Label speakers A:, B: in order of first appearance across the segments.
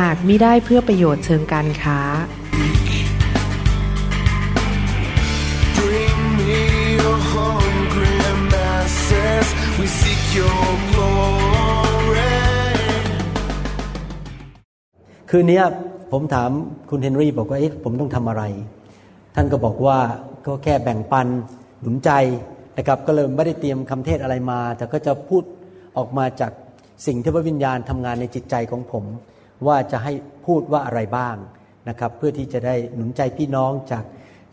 A: หากมิได้เพื่อประโยชน์เชิงการค้า
B: Bring me your hungry masses. We seek your glory.
C: คืนนี้ผมถามคุณเฮนรี่บอกว่าเอ๊ะผมต้องทำอะไร ท่านก็บอกว่าก็แค่แบ่งปันหนุนใจนะครับก็เลยไม่ได้เตรียมคำเทศอะไรมา แต่ก็จะพูดออกมาจากสิ่งที่พระวิญญาณทำงานในจิตใจของผม ว่าจะให้พูดว่าอะไรบ้างนะครับ เพื่อที่จะได้หนุนใจพี่น้องจาก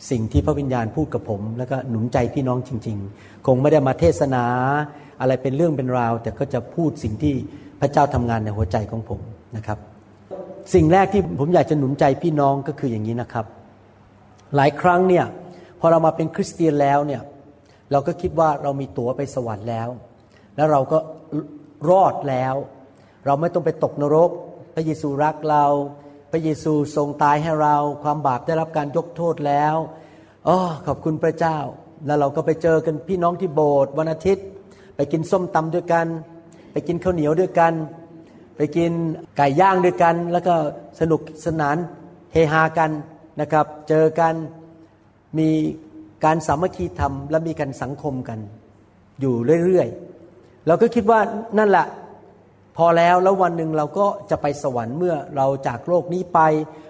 C: สิ่งที่พระวิญญาณพูดกับผม แล้วก็หนุนใจพี่น้องจริง ๆ คงไม่ได้มาเทศนาอะไรเป็นเรื่องเป็นราว แต่ก็จะพูดสิ่งที่พระเจ้าทำงานในหัวใจของผมนะครับ สิ่งแรกที่ผมอยากจะหนุนใจพี่น้องก็คืออย่างนี้นะครับ หลายครั้งเนี่ยพอเรามาเป็นคริสเตียนแล้วเนี่ยเราก็คิดว่าเรามีตั๋วไปสวรรค์แล้ว แล้วเราก็รอดแล้ว เราไม่ต้องไปตกนรก พระเยซูรักเรา พระเยซูทรงตายให้เรา ความบาปได้รับการยกโทษแล้วอ๋อขอบคุณพระเจ้า แล้วเราก็ไปเจอกันพี่น้องที่โบสถ์วันอาทิตย์ ไปกินส้มตำด้วยกัน ไปกินข้าวเหนียวด้วยกัน ไปกินไก่ย่างด้วยกัน แล้วก็สนุกสนานเฮฮากันนะครับ เจอกันมีการสามัคคีธรรมและมีการสังคมกัน อยู่เรื่อยๆเราก็คิดว่านั่นแหละ พอแล้วแล้ววันหนึ่งเราก็จะไปสวรรค์เมื่อเราจากโลกนี้ไป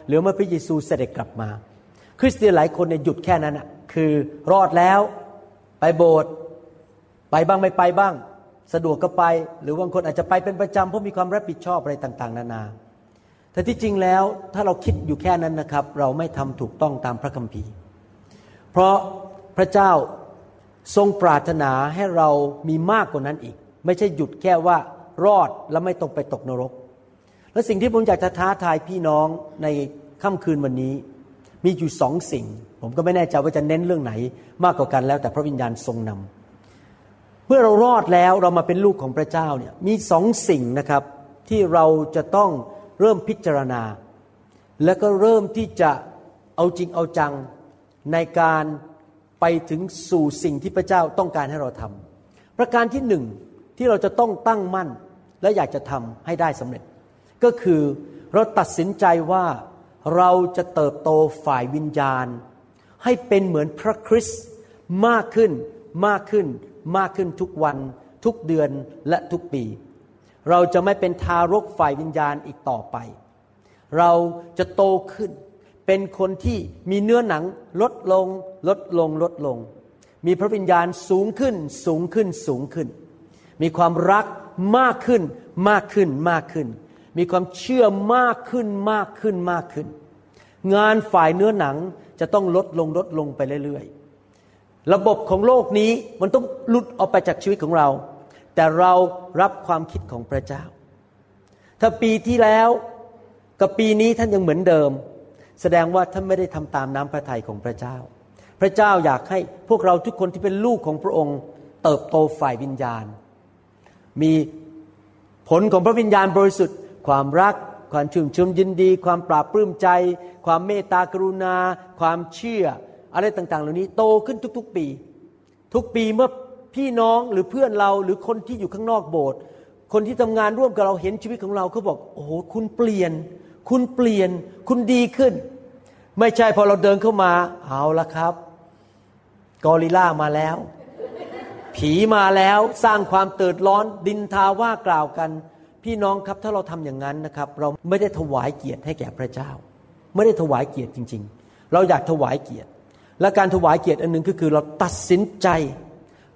C: หรือเมื่อพระเยซูเสด็จกลับมา คริสเตียนหลายคนเนี่ยหยุดแค่นั้นอะคือรอดแล้วไปโบสถ์ไปบ้างไม่ไปบ้าง สะดวกก็ไป หรือบางคนอาจจะไปเป็นประจำเพราะมีความรับผิดชอบอะไรต่างๆ นานาแต่ที่จริงแล้วถ้าเราคิดอยู่แค่นั้นนะครับ เราไม่ทำถูกต้องตามพระคัมภีร์ เพราะพระเจ้าทรงปรารถนาให้เรามีมากกว่านั้นอีก ไม่ใช่หยุดแค่ว่า รอดแล้วไม่ต้องไปตกนรก และสิ่งที่ผมอยากจะท้าทายพี่น้องในค่ำคืนวันนี้ มีอยู่สองสิ่ง ผมก็ไม่แน่ใจว่าจะเน้นเรื่องไหนมากกว่ากันแล้ว แต่พระวิญญาณทรงนำเมื่อเรารอดแล้วเรามาเป็นลูกของพระเจ้าเนี่ยมีสองสิ่งนะครับที่เราจะต้องเริ่มพิจารณา แล้วก็เริ่มที่จะเอาจริงเอาจังในการไปถึงสู่สิ่งที่พระเจ้าต้องการให้เราทำประการที่หนึ่งที่เราจะต้องตั้งมั่น และอยากจะทำให้ได้สำเร็จ ก็คือเราตัดสินใจว่าเราจะเติบโตฝ่ายวิญญาณ ให้เป็นเหมือนพระคริสต์มากขึ้นมากขึ้นมากขึ้นทุกวัน ทุกเดือนและทุกปี เราจะไม่เป็นทารกฝ่ายวิญญาณอีกต่อไป เราจะโตขึ้น เป็นคนที่มีเนื้อหนังลดลงลดลงลดลง มีพระวิญญาณสูงขึ้นสูงขึ้นสูงขึ้น มีความรัก มากขึ้นมากขึ้นมากขึ้น มีความเชื่อมากขึ้นมากขึ้นมากขึ้น งานฝ่ายเนื้อหนังจะต้องลดลงลดลงไปเรื่อยๆ ระบบของโลกนี้มันต้องหลุดออกไปจากชีวิตของเรา แต่เรารับความคิดของพระเจ้า ถ้าปีที่แล้วกับปีนี้ท่านยังเหมือนเดิม แสดงว่าท่านไม่ได้ทำตามน้ำพระทัยของพระเจ้า พระเจ้าอยากให้พวกเราทุกคนที่เป็นลูกของพระองค์ เติบโตฝ่ายวิญญาณ มีผลของพระวิญญาณบริสุทธิ์ ความรัก ความชื่นชมยินดี ความปราบปลื้มใจ ความเมตตากรุณา ความเชื่อ อะไรต่างๆ เหล่านี้โตขึ้นทุกๆปี ทุกปีเมื่อพี่น้องหรือเพื่อนเราหรือคนที่อยู่ข้างนอกโบสถ์คนที่ทำงานร่วมกับเราเห็นชีวิตของเราเขาบอกโอ้โหคุณเปลี่ยน คุณเปลี่ยน คุณดีขึ้น ไม่ใช่พอเราเดินเข้ามาเอาละครับ กอริล่ามาแล้ว ผีมาแล้วสร้างความเติดร้อนดินทาว่ากล่าวกัน พี่น้องครับถ้าเราทำอย่างนั้นนะครับ เราไม่ได้ถวายเกียรติให้แก่พระเจ้า ไม่ได้ถวายเกียรติจริง ๆ เราอยากถวายเกียรติ และการถวายเกียรติอันหนึ่งก็คือเราตัดสินใจ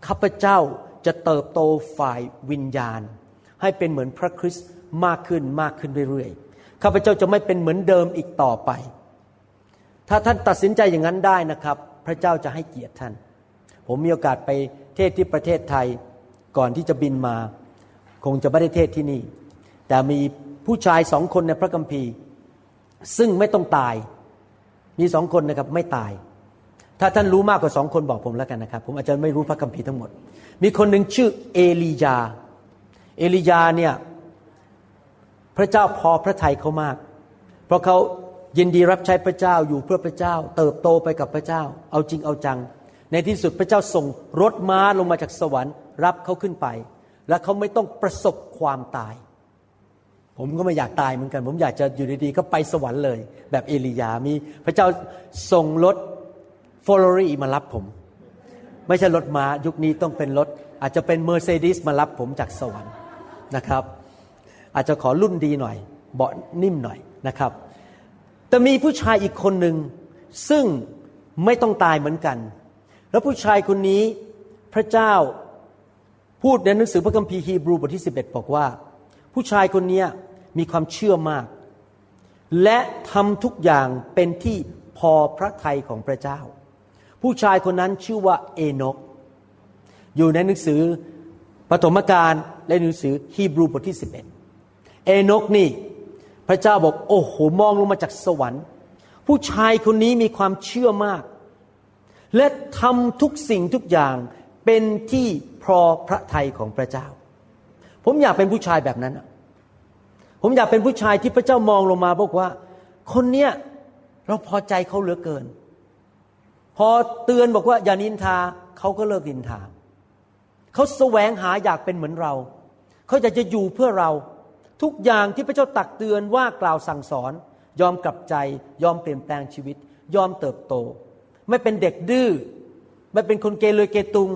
C: ข้าพเจ้าจะเติบโตฝ่ายวิญญาณ ให้เป็นเหมือนพระคริสต์มากขึ้นมากขึ้นเรื่อยๆข้าพเจ้าจะไม่เป็นเหมือนเดิมอีกต่อไป ถ้าท่านตัดสินใจอย่างนั้นได้นะครับ พระเจ้าจะให้เกียรติท่าน ผมมีโอกาสไป เทศที่ประเทศไทยก่อนที่จะบินมา คงจะไม่ได้เทศที่นี่ แต่มีผู้ชายสองคนในพระคัมภีร์ ซึ่งไม่ต้องตาย มีสองคนนะครับไม่ตาย ถ้าท่านรู้มากกว่าสองคนบอกผมแล้วกันนะครับ ผมอาจจะไม่รู้พระคัมภีร์ทั้งหมด มีคนหนึ่งชื่อเอลียา เอลียาเนี่ยพระเจ้าพอพระทัยเขามาก เพราะเขายินดีรับใช้พระเจ้าอยู่เพื่อพระเจ้า เติบโตไปกับพระเจ้า เอาจริงเอาจัง ในที่สุดพระเจ้าส่งรถม้าลงมาจากสวรรค์รับเขาขึ้นไป และเขาไม่ต้องประสบความตาย ผมก็ไม่อยากตายเหมือนกัน ผมอยากจะอยู่ดีๆก็ไปสวรรค์เลย แบบเอลียามีพระเจ้าส่งรถฟอร์รีมารับผม ไม่ใช่รถม้ายุคนี้ต้องเป็นรถ อาจจะเป็นเมอร์เซเดสมารับผมจากสวรรค์นะครับ อาจจะขอรุ่นดีหน่อย เบาะนิ่มหน่อยนะครับ แต่มีผู้ชายอีกคนหนึ่งซึ่งไม่ต้องตายเหมือนกัน แล้วผู้ชายคนนี้พระเจ้าพูดในหนังสือพระคัมภีร์ฮีบรูบทที่ 11 บอกว่า ผู้ชายคนนี้มีความเชื่อมาก และทำทุกอย่างเป็นที่พอพระทัยของพระเจ้า ผู้ชายคนนั้นชื่อว่าเอนก อยู่ในหนังสือปฐมกาลและหนังสือฮีบรูบทที่ 11 เอนกนี่พระเจ้าบอกโอ้โหมองลงมาจากสวรรค์ ผู้ชายคนนี้มีความเชื่อมาก และทำทุกสิ่งทุกอย่างเป็นที่พอพระทัยของพระเจ้า ผมอยากเป็นผู้ชายแบบนั้น ผมอยากเป็นผู้ชายที่พระเจ้ามองลงมาบอกว่า คนเนี้ยเราพอใจเขาเหลือเกิน พอเตือนบอกว่าอย่านินทาเขาก็เลิกนินทาเขาแสวงหาอยากเป็นเหมือนเราเขาอยากจะอยู่เพื่อเราทุกอย่างที่พระเจ้าตักเตือนว่ากล่าวสั่งสอน ยอมกลับใจยอมเปลี่ยนแปลงชีวิต ยอมเติบโต ไม่เป็นเด็กดื้อไม่เป็นคนเกเรเกตุง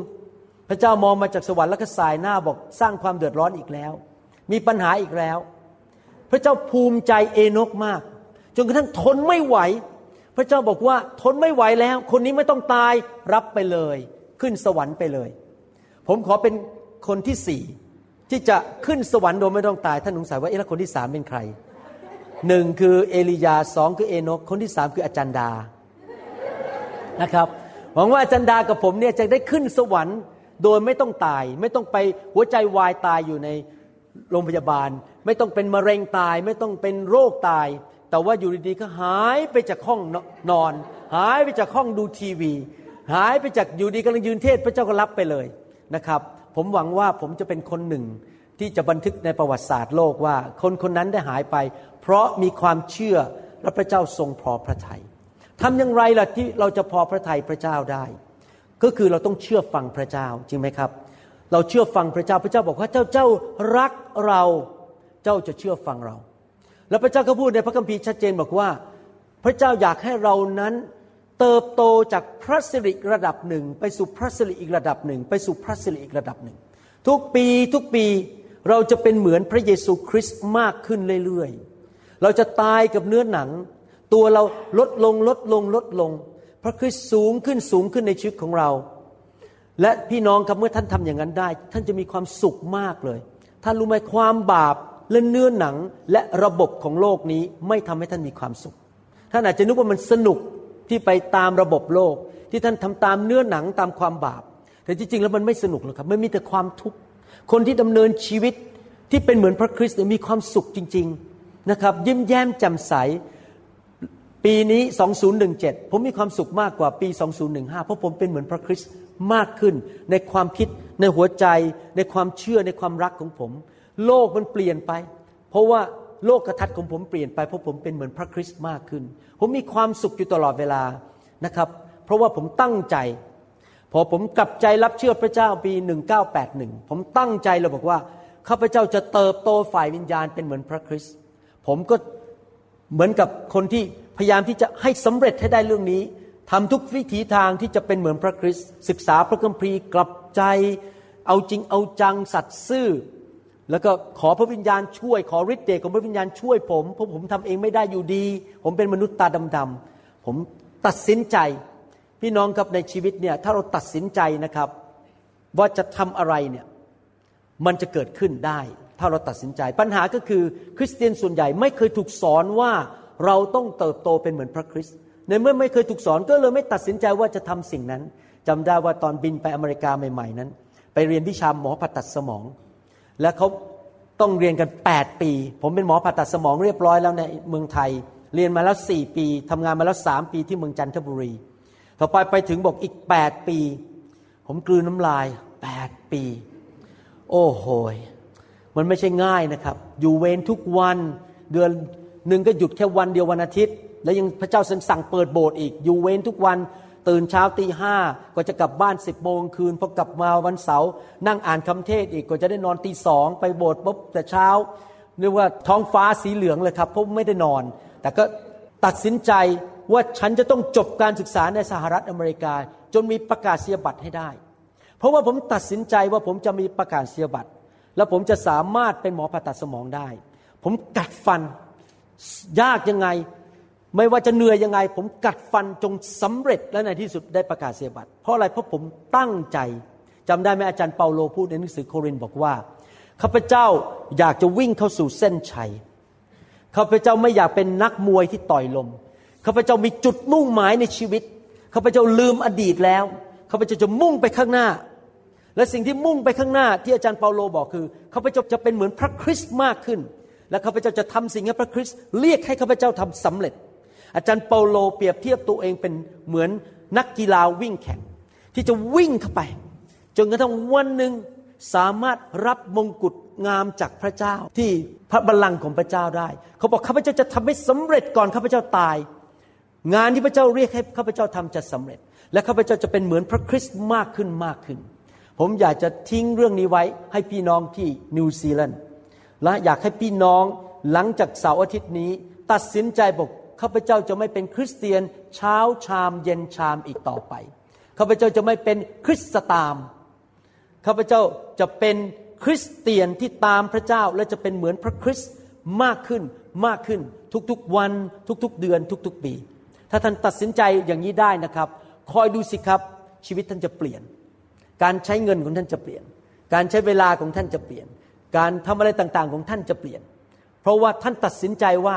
C: พระเจ้ามองมาจากสวรรค์แล้วก็สายหน้าบอกสร้างความเดือดร้อนอีกแล้ว มีปัญหาอีกแล้ว พระเจ้าภูมิใจเอโนกมาก จนกระทั่งทนไม่ไหว พระเจ้าบอกว่าทนไม่ไหวแล้ว คนนี้ไม่ต้องตายรับไปเลย ขึ้นสวรรค์ไปเลย ผมขอเป็นคนที่สี่ที่จะขึ้นสวรรค์โดยไม่ต้องตายท่านสงสัยว่าเอ๊ะคนที่สามเป็นใครหนึ่งคือเอลียาสองคือเอโนกคนที่สามคืออาจารย์ดา นะครับหวังว่าจารย์ดากับผมเนี่ยจะได้ขึ้นสวรรค์โดยไม่ต้องตาย ไม่ต้องไปหัวใจวายตายอยู่ในโรงพยาบาล ไม่ต้องเป็นมะเร็งตาย ไม่ต้องเป็นโรคตาย แต่ว่าอยู่ดีๆก็หายไปจากห้องนอน หายไปจากห้องดูทีวี หายไปจากอยู่ดีกำลังยืนเทศพระเจ้าก็รับไปเลยนะครับ ผมหวังว่าผมจะเป็นคนหนึ่งที่จะบันทึกในประวัติศาสตร์โลกว่า คนคนนั้นได้หายไป เพราะมีความเชื่อและพระเจ้าทรงพอพระทยัย ทำอย่างไรล่ะที่เราจะพอพระทัยพระเจ้าได้ ก็คือเราต้องเชื่อฟังพระเจ้าจริงไหมครับ เราเชื่อฟังพระเจ้าพระเจ้าบอกว่าเจ้าเจ้ารักเราเจ้าจะเชื่อฟังเรา แล้วพระเจ้าก็พูดในพระคัมภีร์ชัดเจนบอกว่า พระเจ้าอยากให้เรานั้นเติบโตจากพระสิริระดับหนึ่ง ไปสู่พระสิริอีกระดับหนึ่ง ไปสู่พระสิริอีกระดับหนึ่ง ทุกปีทุกปีเราจะเป็นเหมือนพระเยซูคริสต์มากขึ้นเรื่อยๆ เราจะตายกับเนื้อหนัง ตัวเราลดลงลดลงลดลง พระคริสต์สูงขึ้นสูงขึ้นในชีวิตของเรา และพี่น้องครับเมื่อท่านทำอย่างนั้นได้ ท่านจะมีความสุขมากเลย ท่านรู้ไหมความบาปและเนื้อหนังและระบบของโลกนี้ไม่ทำให้ท่านมีความสุข ท่านอาจจะนึกว่ามันสนุกที่ไปตามระบบโลก ที่ท่านทำตามเนื้อหนังตามความบาป แต่จริงๆแล้วมันไม่สนุกหรอกครับมันมีแต่ความทุกข์คนที่ดำเนินชีวิตที่เป็นเหมือนพระคริสต์มีความสุขจริง ๆนะครับ ยิ้มแย้มแจ่มใส ปีนี้ 2017 ผมมีความสุขมากกว่าปี 2015 เพราะผมเป็นเหมือนพระคริสต์มากขึ้น ในความคิดในหัวใจ ในความเชื่อในความรักของผม โลกมันเปลี่ยนไป เพราะว่าโลกกระทัดของผมเปลี่ยนไปเพราะผมเป็นเหมือนพระคริสต์มากขึ้น ผมมีความสุขอยู่ตลอดเวลานะครับ เพราะว่าผมตั้งใจ พอผมกลับใจรับเชื่อพระเจ้าปี 1981 ผมตั้งใจเลยบอกว่าข้าพเจ้าจะเติบโตฝ่ายวิญญาณเป็นเหมือนพระคริสต์ผมก็เหมือนกับคนที่ พยายามที่จะให้สำเร็จให้ได้เรื่องนี้ทำทุกวิถีทางที่จะเป็นเหมือนพระคริสต์ศึกษาพระคัมภีร์กลับใจ เอาจริงเอาจังสัตย์ซื่อ แล้วก็ขอพระวิญญาณช่วยขอฤทธิ์เดชของพระวิญญาณช่วยผมเพราะผมทำเองไม่ได้อยู่ดี ผมเป็นมนุษย์ตาดำๆผมตัดสินใจพี่น้องครับในชีวิตเนี่ยถ้าเราตัดสินใจนะครับ ว่าจะทำอะไรเนี่ยมันจะเกิดขึ้นได้ ถ้าเราตัดสินใจ ปัญหาก็คือคริสเตียนส่วนใหญ่ไม่เคยถูกสอนว่า เราต้องเติบโตเป็นเหมือนพระคริสต์ในเมื่อไม่เคยถูกสอนก็เลยไม่ตัดสินใจว่าจะทำสิ่งนั้นจำได้ว่าตอนบินไปอเมริกาใหม่ๆนั้น ไปเรียนวิชาหมอผ่าตัดสมอง และเขาต้องเรียนกัน 8 ปี ผมเป็นหมอผ่าตัดสมองเรียบร้อยแล้วในเมืองไทย เรียนมาแล้วสี่ปีทำงานมาแล้วสามปีที่เมืองจันทบุรี ต่อไปไปถึงบอกอีกแปดปี ผมกลืนน้ำลายแปดปี โอ้โหมันไม่ใช่ง่ายนะครับ อยู่เวรทุกวันเดือน หนึ่งก็หยุดแค่วันเดียววันอาทิตย์ แล้วยังพระเจ้าสั่งเปิดโบสถ์อีกอยู่เวรทุกวันตื่นเช้าตีห้าก็จะกลับบ้านสิบโมงคืนพอกลับมาวันเสาร์นั่งอ่านคำเทศอีกก็จะได้นอนตีสองไปโบสถ์ปุ๊บแต่เช้าเรียกว่าท้องฟ้าสีเหลืองเลยครับเพราะไม่ได้นอน แต่ก็ตัดสินใจว่าฉันจะต้องจบการศึกษาในสหรัฐอเมริกา จนมีประกาศเสียบัตรให้ได้ เพราะว่าผมตัดสินใจว่าผมจะมีประกาศเสียบัตร แล้วผมจะสามารถเป็นหมอผ่าตัดสมองได้ ผมกัดฟัน ยากยังไง ไม่ว่าจะเหนื่อยยังไง ผมกัดฟันจงสำเร็จและในที่สุดได้ประกาศเสียบัตรเพราะอะไรเพราะผมตั้งใจจำได้ไหมอาจารย์เปาโลพูดในหนังสือโครินธ์บอกว่าข้าพเจ้าอยากจะวิ่งเข้าสู่เส้นชัยข้าพเจ้าไม่อยากเป็นนักมวยที่ต่อยลมข้าพเจ้ามีจุดมุ่งหมายในชีวิตข้าพเจ้าลืมอดีตแล้วข้าพเจ้าจะมุ่งไปข้างหน้า และสิ่งที่มุ่งไปข้างหน้าที่อาจารย์เปาโลบอกคือข้าพเจ้าจะเป็นเหมือนพระคริสต์มากขึ้น และข้าพเจ้าจะทำสิ่งที่พระคริสต์เรียกให้ข้าพเจ้าทำสำเร็จ อาจารย์เปาโลเปรียบเทียบตัวเองเป็นเหมือนนักกีฬาวิ่งแข่ง ที่จะวิ่งเข้าไป จนกระทั่งวันหนึ่งสามารถรับมงกุฎงามจากพระเจ้าที่พระบัลลังก์ของพระเจ้าได้ เขาบอกข้าพเจ้าจะทำให้สำเร็จก่อนข้าพเจ้าตาย งานที่พระเจ้าเรียกให้ข้าพเจ้าทำจะสำเร็จ และข้าพเจ้าจะเป็นเหมือนพระคริสต์มากขึ้นมากขึ้น ผมอยากจะทิ้งเรื่องนี้ไว้ให้พี่น้องที่นิวซีแลนด์ และอยากให้พี่น้องหลังจากเสาร์อาทิตย์นี้ ตัดสินใจบอกข้าพเจ้าจะไม่เป็นคริสเตียนเช้าชามเย็นชามอีกต่อไปข้าพเจ้าจะไม่เป็นคริสตามข้าพเจ้าจะเป็นคริสเตียนที่ตามพระเจ้าและจะเป็นเหมือนพระคริสต์มากขึ้นมากขึ้นทุกๆวันทุกๆเดือนทุกๆปี ถ้าท่านตัดสินใจอย่างนี้ได้นะครับ คอยดูสิครับชีวิตท่านจะเปลี่ยน การใช้เงินของท่านจะเปลี่ยน การใช้เวลาของท่านจะเปลี่ยน การทำอะไรต่างๆ ของท่านจะเปลี่ยน เพราะว่าท่านตัดสินใจว่า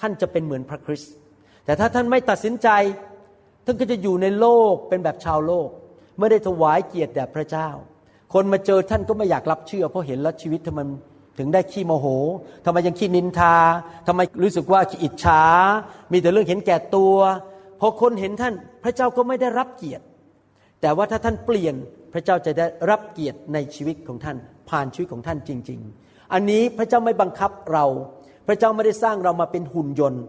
C: ท่านจะเป็นเหมือนพระคริสต์แต่ถ้าท่านไม่ตัดสินใจ ท่านก็จะอยู่ในโลกเป็นแบบชาวโลก ไม่ได้ถวายเกียรติแด่พระเจ้า คนมาเจอท่านก็ไม่อยากรับเชื่อ เพราะเห็นแล้วชีวิตทำไมถึงได้ขี้โมโหทำไมยังขี้นินทาทำไมรู้สึกว่าอิจฉา มีแต่เรื่องเห็นแก่ตัวพอคนเห็นท่านพระเจ้าก็ไม่ได้รับเกียรติ แต่ว่าถ้าท่านเปลี่ยนพระเจ้าจะได้รับเกียรติในชีวิตของท่าน ผ่านชีวิตของท่านจริง ๆ อันนี้พระเจ้าไม่บังคับเรา พระเจ้าไม่ได้สร้างเรามาเป็นหุ่นยนต์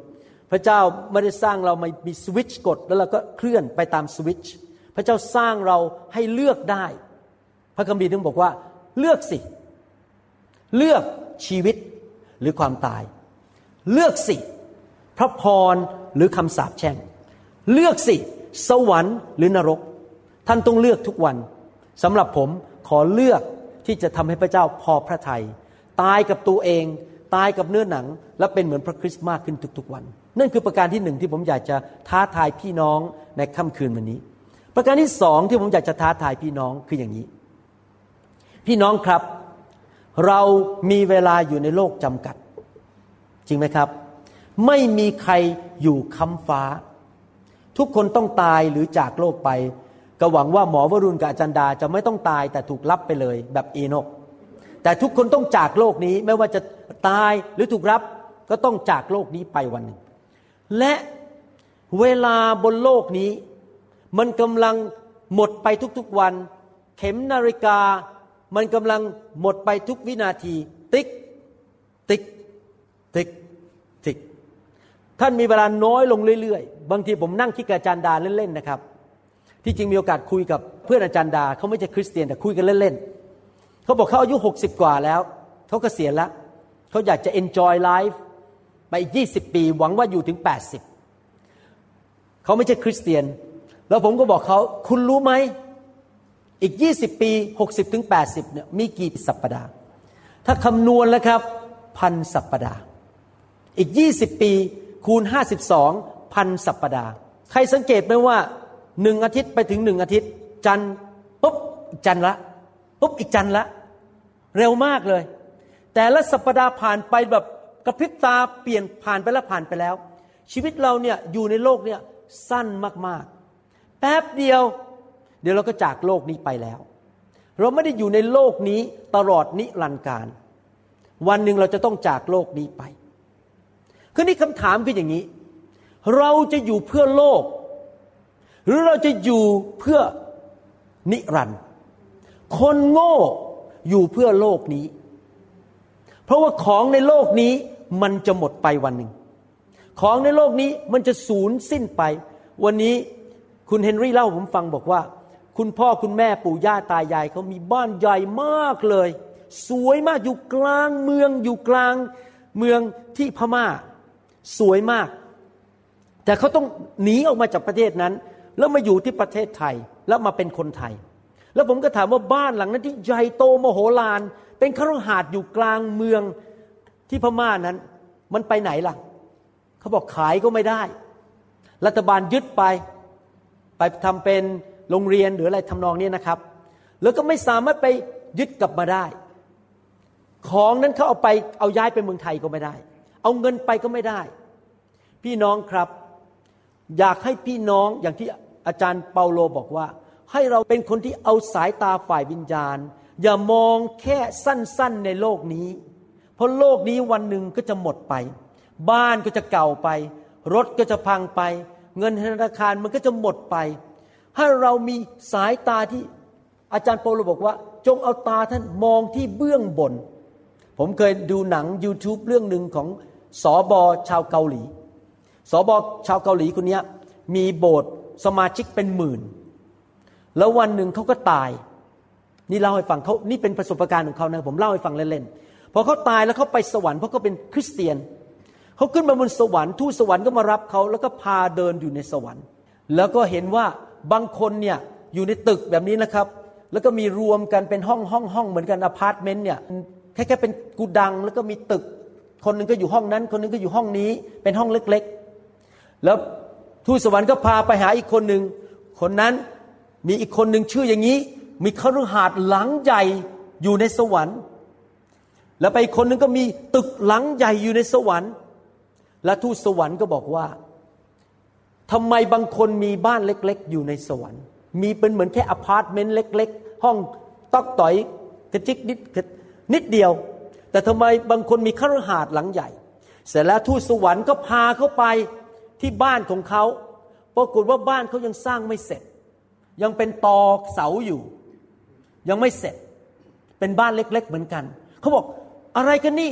C: พระเจ้าไม่ได้สร้างเรามามีสวิตช์กดแล้วเราก็เคลื่อนไปตามสวิตช์ พระเจ้าสร้างเราให้เลือกได้ พระคัมภีร์ถึงบอกว่าเลือกสิ เลือกชีวิตหรือความตาย เลือกสิ พระพรหรือคำสาปแช่ง เลือกสิ สวรรค์หรือนรก ท่านต้องเลือกทุกวันสำหรับผมขอเลือก ที่จะทำให้พระเจ้าพอพระทยัยตายกับตัวเอง ตายกับเนื้อหนัง และเป็นเหมือนพระคริสต์มากขึ้นทุกๆวัน นั่นคือประการที่หนึ่งที่ผมอยากจะท้าทายพี่น้องในค่ำคืนวันนี้ ประการที่สองที่ผมอยากจะท้าทายพี่น้องคืออย่างนี้ พี่น้องครับ เรามีเวลาอยู่ในโลกจำกัด จริงไหมครับ ไม่มีใครอยู่ค้ำฟ้า ทุกคนต้องตายหรือจากโลกไป ก็หวังว่าหมอวรุณกับอาจารย์ดาจะไม่ต้องตายแต่ถูกรับไปเลยแบบเอโนค แต่ทุกคนต้องจากโลกนี้ไม่ว่าจะตายหรือถูกรับก็ต้องจากโลกนี้ไปวันหนึ่ง และเวลาบนโลกนี้ มันกำลังหมดไปทุกๆวัน เข็มนาฬิกา มันกำลังหมดไปทุกวินาที ติ๊ก ติ๊ก ติ๊ก ติ๊ก ท่านมีเวลาน้อยลงเรื่อยๆ บางทีผมนั่งคิดกับอาจารย์ดาเล่นๆนะครับ ที่จริงมีโอกาสคุยกับเพื่อนอาจารย์ดาเขาไม่ใช่คริสเตียนแต่คุยกันเล่นๆเขาบอกเขาอายุหกสิบกว่าแล้วเขาเกษียณแล้วเขาอยากจะ enjoy life ไปอีกยี่สิบปีหวังว่าอยู่ถึงแปดสิบเขาไม่ใช่คริสเตียน แล้วผมก็บอกเขาคุณรู้ไหมอีกยี่สิบปีหกสิบถึงแปดสิบเนี่ยมีกี่สัปปดาห์ ถ้าคำนวณแล้วครับพันสัปปดาห์ อีกยี่สิบปีคูณห้าสิบสองพันสัปปดาห์ ใครสังเกตไหมว่า หนึ่งอาทิตย์ไปถึงหนึ่งอาทิตย์ จันปุ๊บจันละปุ๊บอีกจันละ เร็วมากเลย แต่ละสัปปดาห์ผ่านไปแบบกระพริบตาเปลี่ยนผ่านไปแล้วผ่านไปแล้ว ชีวิตเราเนี่ยอยู่ในโลกเนี่ยสั้นมากๆ แป๊บเดียว เดี๋ยวเราก็จากโลกนี้ไปแล้ว เราไม่ได้อยู่ในโลกนี้ตลอดนิรันดร์การ วันหนึ่งเราจะต้องจากโลกนี้ไปคือนี่คำถามคืออย่างนี้ เราจะอยู่เพื่อโลก หรือเราจะอยู่เพื่อนิรันดร์คนโง่อยู่เพื่อโลกนี้ เพราะว่าของในโลกนี้มันจะหมดไปวันหนึ่ง ของในโลกนี้มันจะสูญสิ้นไป วันนี้คุณเฮนรี่เล่าผมฟังบอกว่า คุณพ่อคุณแม่ปู่ย่าตายายเขามีบ้านใหญ่มากเลย สวยมากอยู่กลางเมืองอยู่กลางเมืองที่พม่า สวยมาก แต่เขาต้องหนีออกมาจากประเทศนั้น แล้วมาอยู่ที่ประเทศไทยแล้วมาเป็นคนไทย แล้วผมก็ถามว่าบ้านหลังนั้นที่ใหญ่โตมโหฬารเป็นคฤหาสน์อยู่กลางเมืองที่พม่านั้น มันไปไหนล่ะเขาบอกขายก็ไม่ได้ รัฐบาลยึดไป ไปทำเป็นโรงเรียนหรืออะไรทำนองนี้นะครับ แล้วก็ไม่สามารถไปยึดกลับมาได้ ของนั้นเขาเอาไปเอาย้ายไปเมืองไทยก็ไม่ได้ เอาเงินไปก็ไม่ได้ พี่น้องครับ อยากให้พี่น้องอย่างที่ อาจารย์เปาโลบอกว่า ให้เราเป็นคนที่เอาสายตาฝ่ายวิญญาณ อย่ามองแค่สั้นๆในโลกนี้ เพราะโลกนี้วันหนึ่งก็จะหมดไป บ้านก็จะเก่าไป รถก็จะพังไป เงินธนาคารมันก็จะหมดไป ให้เรามีสายตาที่อาจารย์เปาโลบอกว่า จงเอาตาท่านมองที่เบื้องบน ผมเคยดูหนัง YouTube เรื่องหนึ่งของสอบอชาวเกาหลีสอบอชาวเกาหลีคนนี้มีโบสถ์ สมาชิกเป็นหมื่น แล้ววันหนึ่งเขาก็ตาย นี่เล่าให้ฟังเขานี่เป็นประสบการณ์ของเขานะผมเล่าให้ฟังเล่นๆพอเขาตายแล้วเขาไปสวรรค์เพราะเขาเป็นคริสเตียนเขาขึ้นมาบนสวรรค์ทูตสวรรค์ก็มารับเขาแล้วก็พาเดินอยู่ในสวรรค์ แล้วก็เห็นว่าบางคนเนี่ยอยู่ในตึกแบบนี้นะครับ แล้วก็มีรวมกันเป็นห้องห้องห้องเหมือนกันอพาร์ตเมนต์เนี่ยแค่แค่เป็นกูดังแล้วก็มีตึก คนหนึ่งก็อยู่ห้องนั้น คนหนึงก็อยู่ห้องนี้เป็นห้องเล็ก ๆ แล้ว ทูตสวรรค์ก็พาไปหาอีกคนหนึ่งคนนั้นมีอีกคนหนึ่งชื่ออย่างนี้ มีคฤหาสน์หลังใหญ่อยู่ในสวรรค์ แล้วไปอีกคนหนึ่งก็มีตึกหลังใหญ่อยู่ในสวรรค์ และทูตสวรรค์ก็บอกว่าทำไมบางคนมีบ้านเล็ก ๆ อยู่ในสวรรค์ มีเป็นเหมือนแค่อพาร์ตเมนต์เล็ก ๆ ห้องต๊อกต๋อยกระจิ๋วนิดนิดเดียว แต่ทำไมบางคนมีคฤหาสน์หลังใหญ่ เสร็จแล้วทูตสวรรค์ก็พาเขาไป ที่บ้านของเขาปรากฏว่าบ้านเขายังสร้างไม่เสร็จ ยังเป็นตอเสาอยู่ ยังไม่เสร็จ เป็นบ้านเล็ก ๆ เหมือนกัน เขาบอกอะไรกันนี่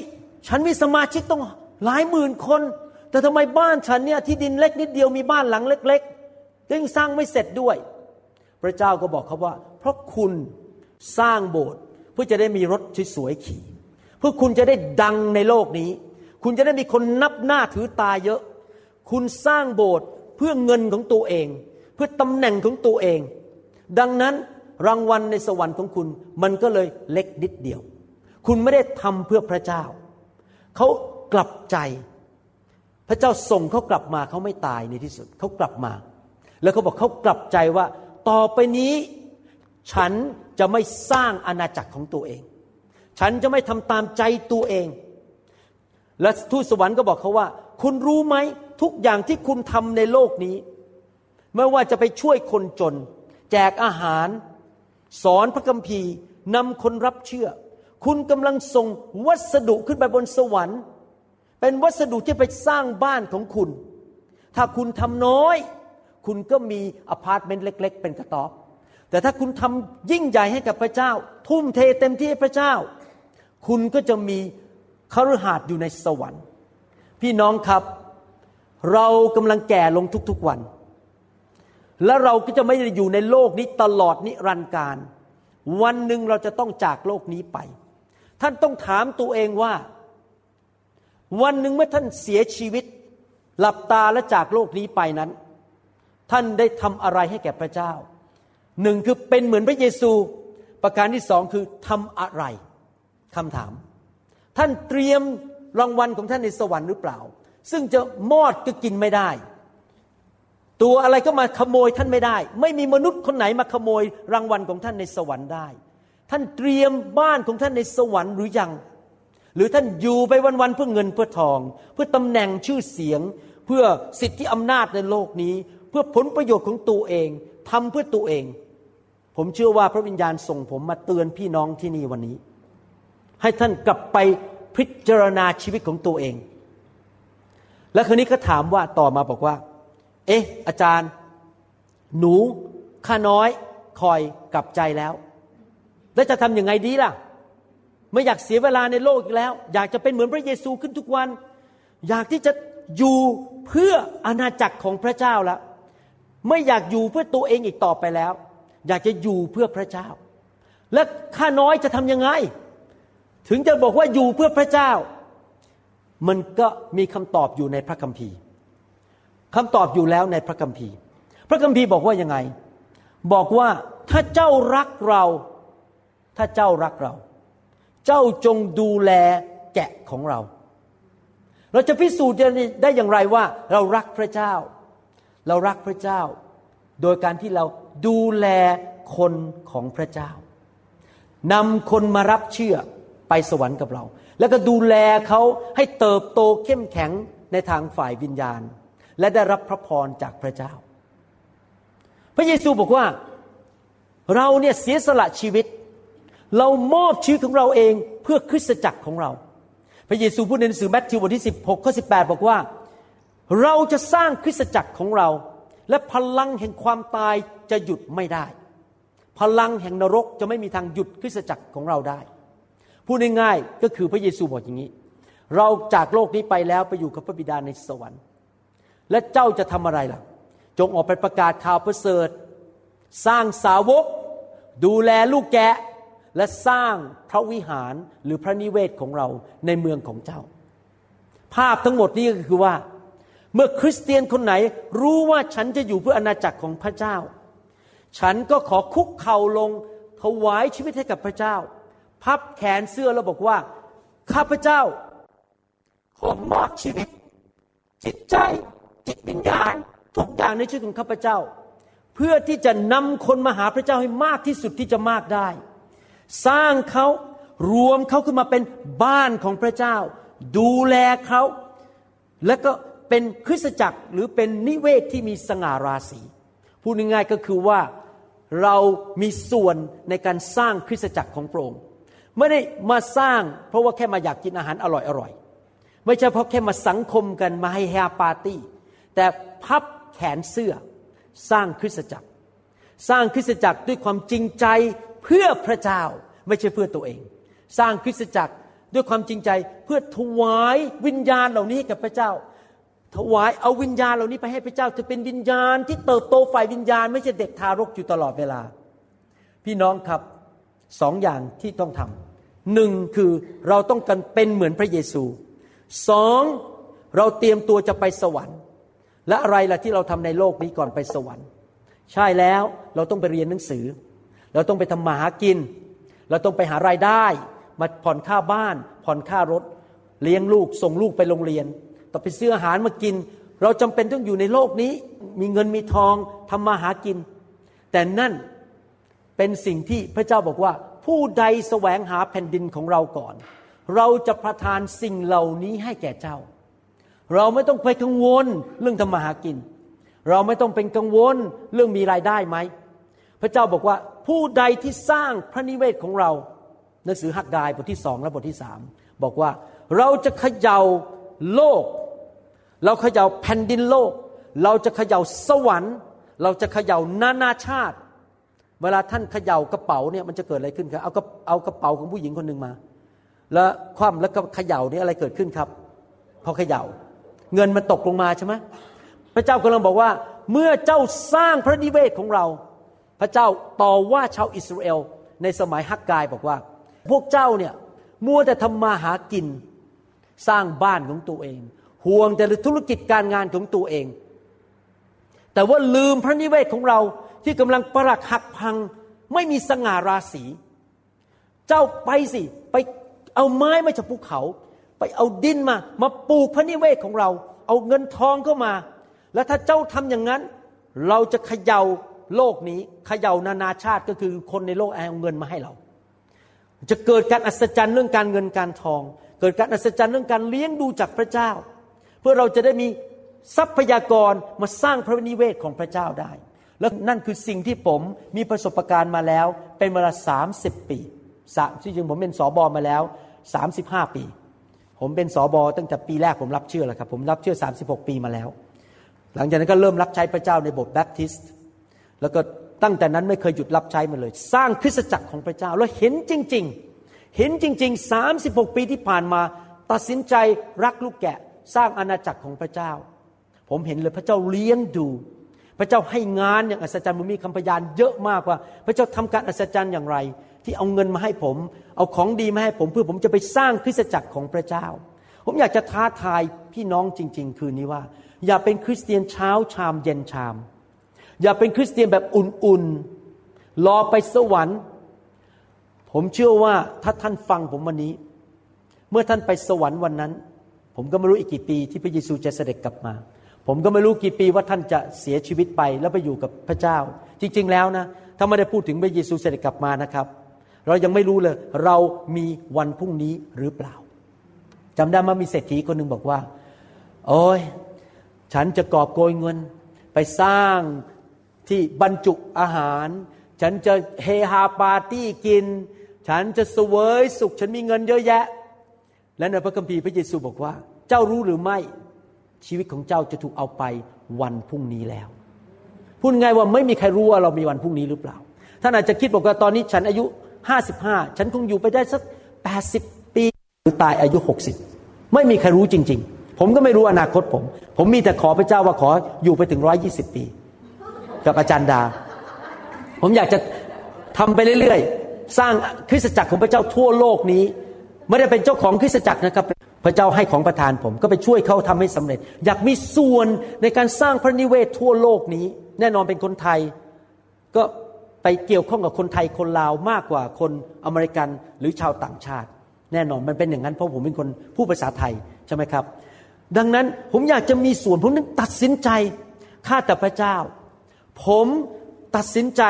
C: ฉันมีสมาชิกต้องหลายหมื่นคน แต่ทำไมบ้านฉันเนี่ยที่ดินเล็กนิดเดียวมีบ้านหลังเล็กๆยังสร้างไม่เสร็จด้วย พระเจ้าก็บอกเขาว่า เพราะคุณสร้างโบสถ์เพื่อจะได้มีรถสวยๆขี่เพื่อคุณจะได้ดังในโลกนี้ คุณจะได้มีคนนับหน้าถือตาเยอะ คุณสร้างโบสถ์เพื่อเงินของตัวเอง เพื่อตำแหน่งของตัวเอง ดังนั้นรางวัลในสวรรค์ของคุณ มันก็เลยเล็กนิดเดียว คุณไม่ได้ทำเพื่อพระเจ้า เขากลับใจ พระเจ้าส่งเขากลับมาเขาไม่ตายในที่สุดเขากลับมา แล้วเขาบอกเขากลับใจว่า ต่อไปนี้ฉันจะไม่สร้างอาณาจักรของตัวเอง ฉันจะไม่ทำตามใจตัวเอง และทูตสวรรค์ก็บอกเขาว่า คุณรู้ไหม ทุกอย่างที่คุณทำในโลกนี้ ไม่ว่าจะไปช่วยคนจน แจกอาหาร สอนพระคัมภีร์นำคนรับเชื่อ คุณกำลังส่งวัสดุขึ้นไปบนสวรรค์ เป็นวัสดุที่ไปสร้างบ้านของคุณ ถ้าคุณทำน้อย คุณก็มีอพาร์ตเมนต์เล็ก ๆ เป็นกระต๊อบแต่ถ้าคุณทำยิ่งใหญ่ให้กับพระเจ้า ทุ่มเทเต็มที่ให้พระเจ้า คุณก็จะมีคฤหาสน์อยู่ในสวรรค์ พี่น้องครับ เรากำลังแก่ลงทุกๆวัน และเราก็จะไม่ได้อยู่ในโลกนี้ตลอดนิรันดร์การ วันหนึ่งเราจะต้องจากโลกนี้ไป ท่านต้องถามตัวเองว่า วันหนึ่งเมื่อท่านเสียชีวิต หลับตาและจากโลกนี้ไปนั้น ท่านได้ทำอะไรให้แก่พระเจ้าหนึ่งคือเป็นเหมือนพระเยซู ประการที่สองคือทำอะไรคำถาม ท่านเตรียมรางวัลของท่านในสวรรค์หรือเปล่า ซึ่งจะมอดก็กินไม่ได้ ตัวอะไรก็มาขโมยท่านไม่ได้ ไม่มีมนุษย์คนไหนมาขโมยรางวัลของท่านในสวรรค์ได้ ท่านเตรียมบ้านของท่านในสวรรค์หรือยัง หรือท่านอยู่ไปวันๆเพื่อเงินเพื่อทอง เพื่อตำแหน่งชื่อเสียง เพื่อสิทธิอำนาจในโลกนี้ เพื่อผลประโยชน์ของตัวเองทำเพื่อตัวเอง ผมเชื่อว่าพระวิญญาณส่งผมมาเตือนพี่น้องที่นี่วันนี้ ให้ท่านกลับไปพิจารณาชีวิตของตัวเอง แล้วคนนี้ก็ถามว่าต่อมาบอกว่า เอ๊ะ อาจารย์ หนูข้าน้อยคอยกลับใจแล้ว แล้วจะทำยังไงดีล่ะ ไม่อยากเสียเวลาในโลกอีกแล้ว อยากจะเป็นเหมือนพระเยซูขึ้นทุกวัน อยากที่จะอยู่เพื่ออาณาจักรของพระเจ้าแล้วไม่อยากอยู่เพื่อตัวเองอีกต่อไปแล้ว อยากจะอยู่เพื่อพระเจ้า และข้าน้อยจะทำยังไง ถึงจะบอกว่าอยู่เพื่อพระเจ้า มันก็มีคำตอบอยู่ในพระคัมภีร์คำตอบอยู่แล้วในพระคัมภีร์ พระคัมภีร์บอกว่ายังไง บอกว่าถ้าเจ้ารักเรา ถ้าเจ้ารักเรา เจ้าจงดูแลแกะของเรา เราจะพิสูจน์ได้อย่างไรว่า เรารักพระเจ้า เรารักพระเจ้า โดยการที่เราดูแลคนของพระเจ้านำคนมารับเชื่อไปสวรรค์กับเรา แล้วก็ดูแลเขาให้เติบโตเข้มแข็งในทางฝ่ายวิญญาณ และได้รับพระพรจากพระเจ้า พระเยซูบอกว่าเราเนี่ยเสียสละชีวิต เรามอบชีวิตของเราเองเพื่อคริสตจักรของเรา พระเยซูพูดในหนังสือแมทธิวบทที่16ข้อ18 บอกว่า เราจะสร้างคริสตจักรของเรา และพลังแห่งความตายจะหยุดไม่ได้ พลังแห่งนรกจะไม่มีทางหยุดคริสตจักรของเราได้ พูดง่ายๆก็คือพระเยซูบอกอย่างนี้ เราจากโลกนี้ไปแล้วไปอยู่กับพระบิดาในสวรรค์ และเจ้าจะทำอะไรล่ะ จงออกไปประกาศข่าวประเสริฐ สร้างสาวก ดูแลลูกแกะ และสร้างพระวิหารหรือพระนิเวศของเราในเมืองของเจ้า ภาพทั้งหมดนี้ก็คือว่า เมื่อคริสเตียนคนไหนรู้ว่าฉันจะอยู่เพื่ออาณาจักรของพระเจ้า ฉันก็ขอคุกเข่าลงถวายชีวิตให้กับพระเจ้า พับแขนเสื้อแล้วบอกว่า ข้าพเจ้า ขอมอบชีวิต จิตใจ จิตวิญญาณทุกอย่างในชีวิตของข้าพเจ้า เพื่อที่จะนำคนมาหาพระเจ้าให้มากที่สุดที่จะมากได้ สร้างเขารวมเขาขึ้นมาเป็นบ้านของพระเจ้า ดูแลเขาแล้วก็เป็นคริสตจักรหรือเป็นนิเวศที่มีสง่าราศีพูดง่ายๆก็คือว่าเรามีส่วนในการสร้างคริสตจักรของพระองค์ ไม่ได้มาสร้าง เพราะว่าแค่มาอยากกินอาหารอร่อยๆไม่ใช่เพราะแค่มาสังคมกันมาให้แฮร์ปาร์ตี้ แต่พับแขนเสื้อสร้างคริสตจักร สร้างคริสตจักรด้วยความจริงใจเพื่อพระเจ้าไม่ใช่เพื่อตัวเอง สร้างคริสตจักรด้วยความจริงใจเพื่อถวายวิญญาณเหล่านี้ให้กับพระเจ้า ถวายเอาวิญญาณเหล่านี้ไปให้พระเจ้าจะเป็นวิญญาณที่เติบโตฝ่ายวิญญาณ ไม่ใช่เด็กทารกอยู่ตลอดเวลา พี่น้องครับสองอย่างที่ต้องทำ หนึ่งคือเราต้องกันเป็นเหมือนพระเยซูสองเราเตรียมตัวจะไปสวรรค์ และอะไรล่ะที่เราทำในโลกนี้ก่อนไปสวรรค์ ใช่แล้วเราต้องไปเรียนหนังสือ เราต้องไปทำมาหากิน เราต้องไปหารายได้ มาผ่อนค่าบ้าน ผ่อนค่ารถ เลี้ยงลูกส่งลูกไปโรงเรียนต้องไปซื้ออาหารมากิน เราจำเป็นต้องอยู่ในโลกนี้ มีเงินมีทองทำมาหากิน แต่นั่นเป็นสิ่งที่พระเจ้าบอกว่า ผู้ใดแสวงหาแผ่นดินของเราก่อน เราจะประทานสิ่งเหล่านี้ให้แก่เจ้า เราไม่ต้องไปกังวลเรื่องทำมาหากิน เราไม่ต้องเป็นกังวลเรื่องมีรายได้ไหม พระเจ้าบอกว่าผู้ใดที่สร้างพระนิเวศของเราหนังสือฮักกายบทที่สองและบทที่สามบอกว่าเราจะเขย่าโลก เราเขย่าแผ่นดินโลก เราจะเขย่าสวรรค์ เราจะเขย่านานาชาติ เวลาท่านเขย่ากระเป๋าเนี่ยมันจะเกิดอะไรขึ้นครับเอากระเอากระเป๋าของผู้หญิงคนหนึ่งมา แล้วคว่ำแล้วก็เขย่านี่อะไรเกิดขึ้นครับ พอเขย่า เงินมันตกลงมาใช่ไหมพระเจ้ากำลังบอกว่า เมื่อเจ้าสร้างพระนิเวศของเรา พระเจ้าต่อว่าชาวอิสราเอลในสมัยฮักกายบอกว่า พวกเจ้าเนี่ยมัวแต่ทำมาหากินสร้างบ้านของตัวเอง ห่วงแต่ธุรกิจการงานของตัวเอง แต่ว่าลืมพระนิเวศของเรา ที่กำลังปรักหักพัง ไม่มีสง่าราศี เจ้าไปสิ ไปเอาไม้มาจากภูเขา ไปเอาดินมา มาปลูกพระนิเวศของเรา เอาเงินทองเข้ามา แล้วถ้าเจ้าทำอย่างนั้น เราจะเขย่าโลกนี้เขย่านานาชาติก็คือคนในโลกเอาเงินมาให้เรา จะเกิดการอัศจรรย์เรื่องการเงินการทอง เกิดการอัศจรรย์เรื่องการเลี้ยงดูจากพระเจ้า เพื่อเราจะได้มีทรัพยากรมาสร้างพระนิเวศของพระเจ้าได้ แล้วนั่นคือสิ่งที่ผมมีประสบการณ์มาแล้ว เป็นเวลาสามสิบปีที่จริงผมเป็นสอบอมาแล้วสามสิบห้าปี ผมเป็นสอบอตั้งแต่ปีแรกผมรับเชื่อแล้วครับ ผมรับเชื่อ36ปีมาแล้ว หลังจากนั้นก็เริ่มรับใช้พระเจ้าในโบสถ์แบปทิสต์แล้วก็ตั้งแต่นั้นไม่เคยหยุดรับใช้มาเลย สร้างคริสตจักรของพระเจ้าแล้วเห็นจริง ๆ เห็นจริง ๆ 36 ปีที่ผ่านมา ตัดสินใจรักลูกแกะ สร้างอาณาจักรของพระเจ้า ผมเห็นเลยพระเจ้าเลี้ยงดู พระเจ้าให้งานอย่างอัศจรรย์ผมมีคำพยานเยอะมากว่า พระเจ้าทำการอัศจรรย์อย่างไร ที่เอาเงินมาให้ผม เอาของดีมาให้ผมเพื่อผมจะไปสร้างคริสตจักรของพระเจ้า ผมอยากจะท้าทายพี่น้องจริง ๆ คืนนี้ว่า อย่าเป็นคริสเตียนเช้าชามเย็นชาม อย่าเป็นคริสเตียนแบบอุ่นๆรอไปสวรรค์ ผมเชื่อว่าถ้าท่านฟังผมวันนี้ เมื่อท่านไปสวรรค์วันนั้น ผมก็ไม่รู้อีกกี่ปีที่พระเยซูจะเสด็จกลับมา ผมก็ไม่รู้กี่ปีว่าท่านจะเสียชีวิตไปแล้วไปอยู่กับพระเจ้า จริง ๆ แล้วนะ ถ้าไม่ได้พูดถึงพระเยซูเสด็จกลับมานะครับ เรายังไม่รู้เลย เรามีวันพรุ่งนี้หรือเปล่าจำได้มามีเศรษฐีคนหนึ่งบอกว่า โอ้ยฉันจะกอบโกยเงิน ไปสร้างที่บรรจุอาหาร ฉันจะเฮฮาปาร์ตี้กิน ฉันจะสวยสุข ฉันมีเงินเยอะแยะ และในพระคัมภีร์พระเยซูบอกว่า เจ้ารู้หรือไม่ ชีวิตของเจ้าจะถูกเอาไปวันพรุ่งนี้แล้ว พูดง่ายว่าไม่มีใครรู้ว่าเรามีวันพรุ่งนี้หรือเปล่า ท่านอาจจะคิดบอกว่าตอนนี้ฉันอายุ 55 ฉันคงอยู่ไปได้สัก 80 ปี หรือตายอายุ 60 ไม่มีใครรู้จริง ๆ ผมก็ไม่รู้อนาคตผม ผมมีแต่ขอพระเจ้าว่าขออยู่ไปถึง 120 ปี กับอาจารย์ดา ผมอยากจะทำไปเรื่อยๆ สร้างคริสตจักรของพระเจ้าทั่วโลกนี้ ไม่ได้เป็นเจ้าของคริสตจักรนะครับ พระเจ้าให้ของประทานผมก็ไปช่วยเขาทำให้สำเร็จ อยากมีส่วนในการสร้างพระนิเวศทั่วโลกนี้ แน่นอนเป็นคนไทย ก็ไปเกี่ยวข้องกับคนไทยคนลาวมากกว่าคนอเมริกันหรือชาวต่างชาติ แน่นอนมันเป็นอย่างนั้นเพราะผมเป็นคนพูดภาษาไทยใช่ไหมครับ ดังนั้นผมอยากจะมีส่วนผมนึงตัดสินใจข้าแต่พระเจ้า ผมตัดสินใจ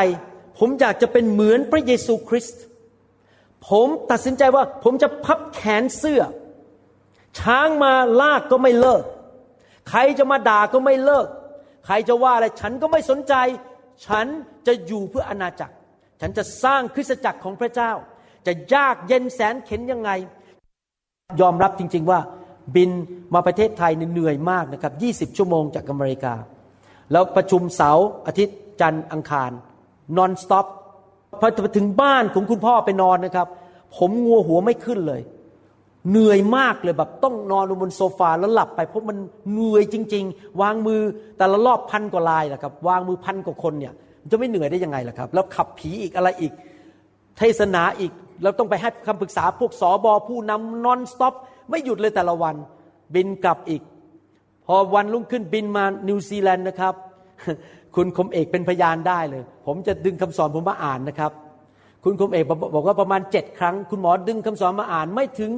C: ผมอยากจะเป็นเหมือนพระเยซูคริสต์ผมตัดสินใจว่าผมจะพับแขนเสื้อ ช้างมาลากก็ไม่เลิก ใครจะมาด่าก็ไม่เลิก ใครจะว่าอะไรฉันก็ไม่สนใจ ฉันจะอยู่เพื่ออาณาจักร ฉันจะสร้างคริสตจักรของพระเจ้า จะยากเย็นแสนเข็นยังไง ยอมรับจริง ๆว่า บินมาประเทศไทยเหนื่อยมากนะครับ 20 ชั่วโมงจากอเมริกา แล้วประชุมเสาร์อาทิตย์จันทร์อังคารนอนสต็อปพอถึงบ้านของคุณพ่อไปนอนนะครับ ผมผงกหัวไม่ขึ้นเลย เหนื่อยมากเลยแบบต้องนอนบนโซฟาแล้วหลับไปเพราะมันเหนื่อยจริง ๆ วางมือแต่ละรอบพันกว่ารายนะครับวางมือพันกว่าคนเนี่ยจะไม่เหนื่อยได้ยังไงล่ะครับ แล้วขับผีอีกอะไรอีก เทศนาอีกแล้วต้องไปให้คำปรึกษาพวกสอนผู้นำ nonstop ไม่หยุดเลยแต่ละวัน บินกลับอีก พอวันรุ่งขึ้นบินมานิวซีแลนด์นะครับ คุณคมเอกเป็นพยานได้เลย ผมจะดึงคำสอนผมมาอ่านนะครับ คุณคมเอกบอกว่าประมาณเจ็ดครั้ง คุณหมอดึงคำสอนมาอ่านไม่ถึง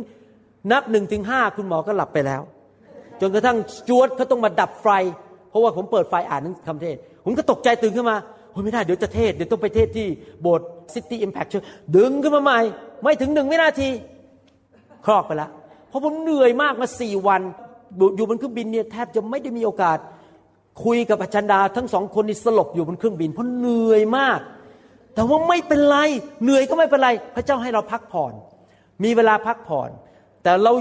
C: นับหนึ่งถึงห้าคุณหมอก็หลับไปแล้ว จนกระทั่งจวดเขาต้องมาดับไฟ เพราะว่าผมเปิดไฟอ่านหนังคำเทศ ผมก็ตกใจตื่นขึ้นมาโอ้ยไม่ได้เดี๋ยวจะเทศเดี๋ยวต้องไปเทศที่โบสถ์ซิตี้อิมแพคเชดึงขึ้นมาใหม่ ไม่ถึงหนึ่งวินาทีครอกไปแล้วเพราะผมเหนื่อยมากมาสี่วัน อยู่บนเครื่องบินเนี่ยแทบจะไม่ได้มีโอกาส คุยกับอาจารย์ดา ทั้งสองคนนี่สลบอยู่บนเครื่องบิน เพราะเหนื่อยมาก แต่ว่าไม่เป็นไร เหนื่อยก็ไม่เป็นไร พระเจ้าให้เราพักผ่อน มีเวลาพักผ่อน แต่เรา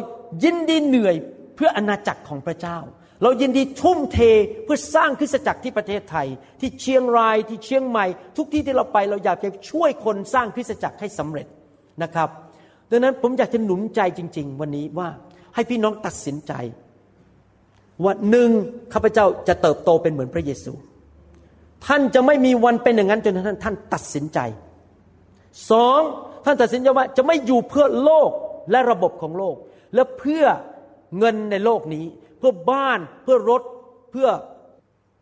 C: ยินดีเหนื่อยเพื่ออาณาจักรของพระเจ้า เรายินดีทุ่มเทเพื่อสร้างคริสตจักรที่ประเทศไทย ที่เชียงรายที่เชียงใหม่ ทุกที่ที่เราไปเราอยากจะช่วยคนสร้างคริสตจักรให้สำเร็จนะครับ ดังนั้นผมอยากจะหนุนใจจริง ๆ วันนี้ว่าให้พี่น้องตัดสินใจว่าหนึ่งข้าพเจ้าจะเติบโตเป็นเหมือนพระเยซู ท่านจะไม่มีวันเป็นอย่างนั้นจนท่านท่านตัดสินใจสองท่านตัดสินใจว่าจะไม่อยู่เพื่อโลก และระบบของโลก และเพื่อเงินในโลกนี้ เพื่อบ้านเพื่อรถเพื่อ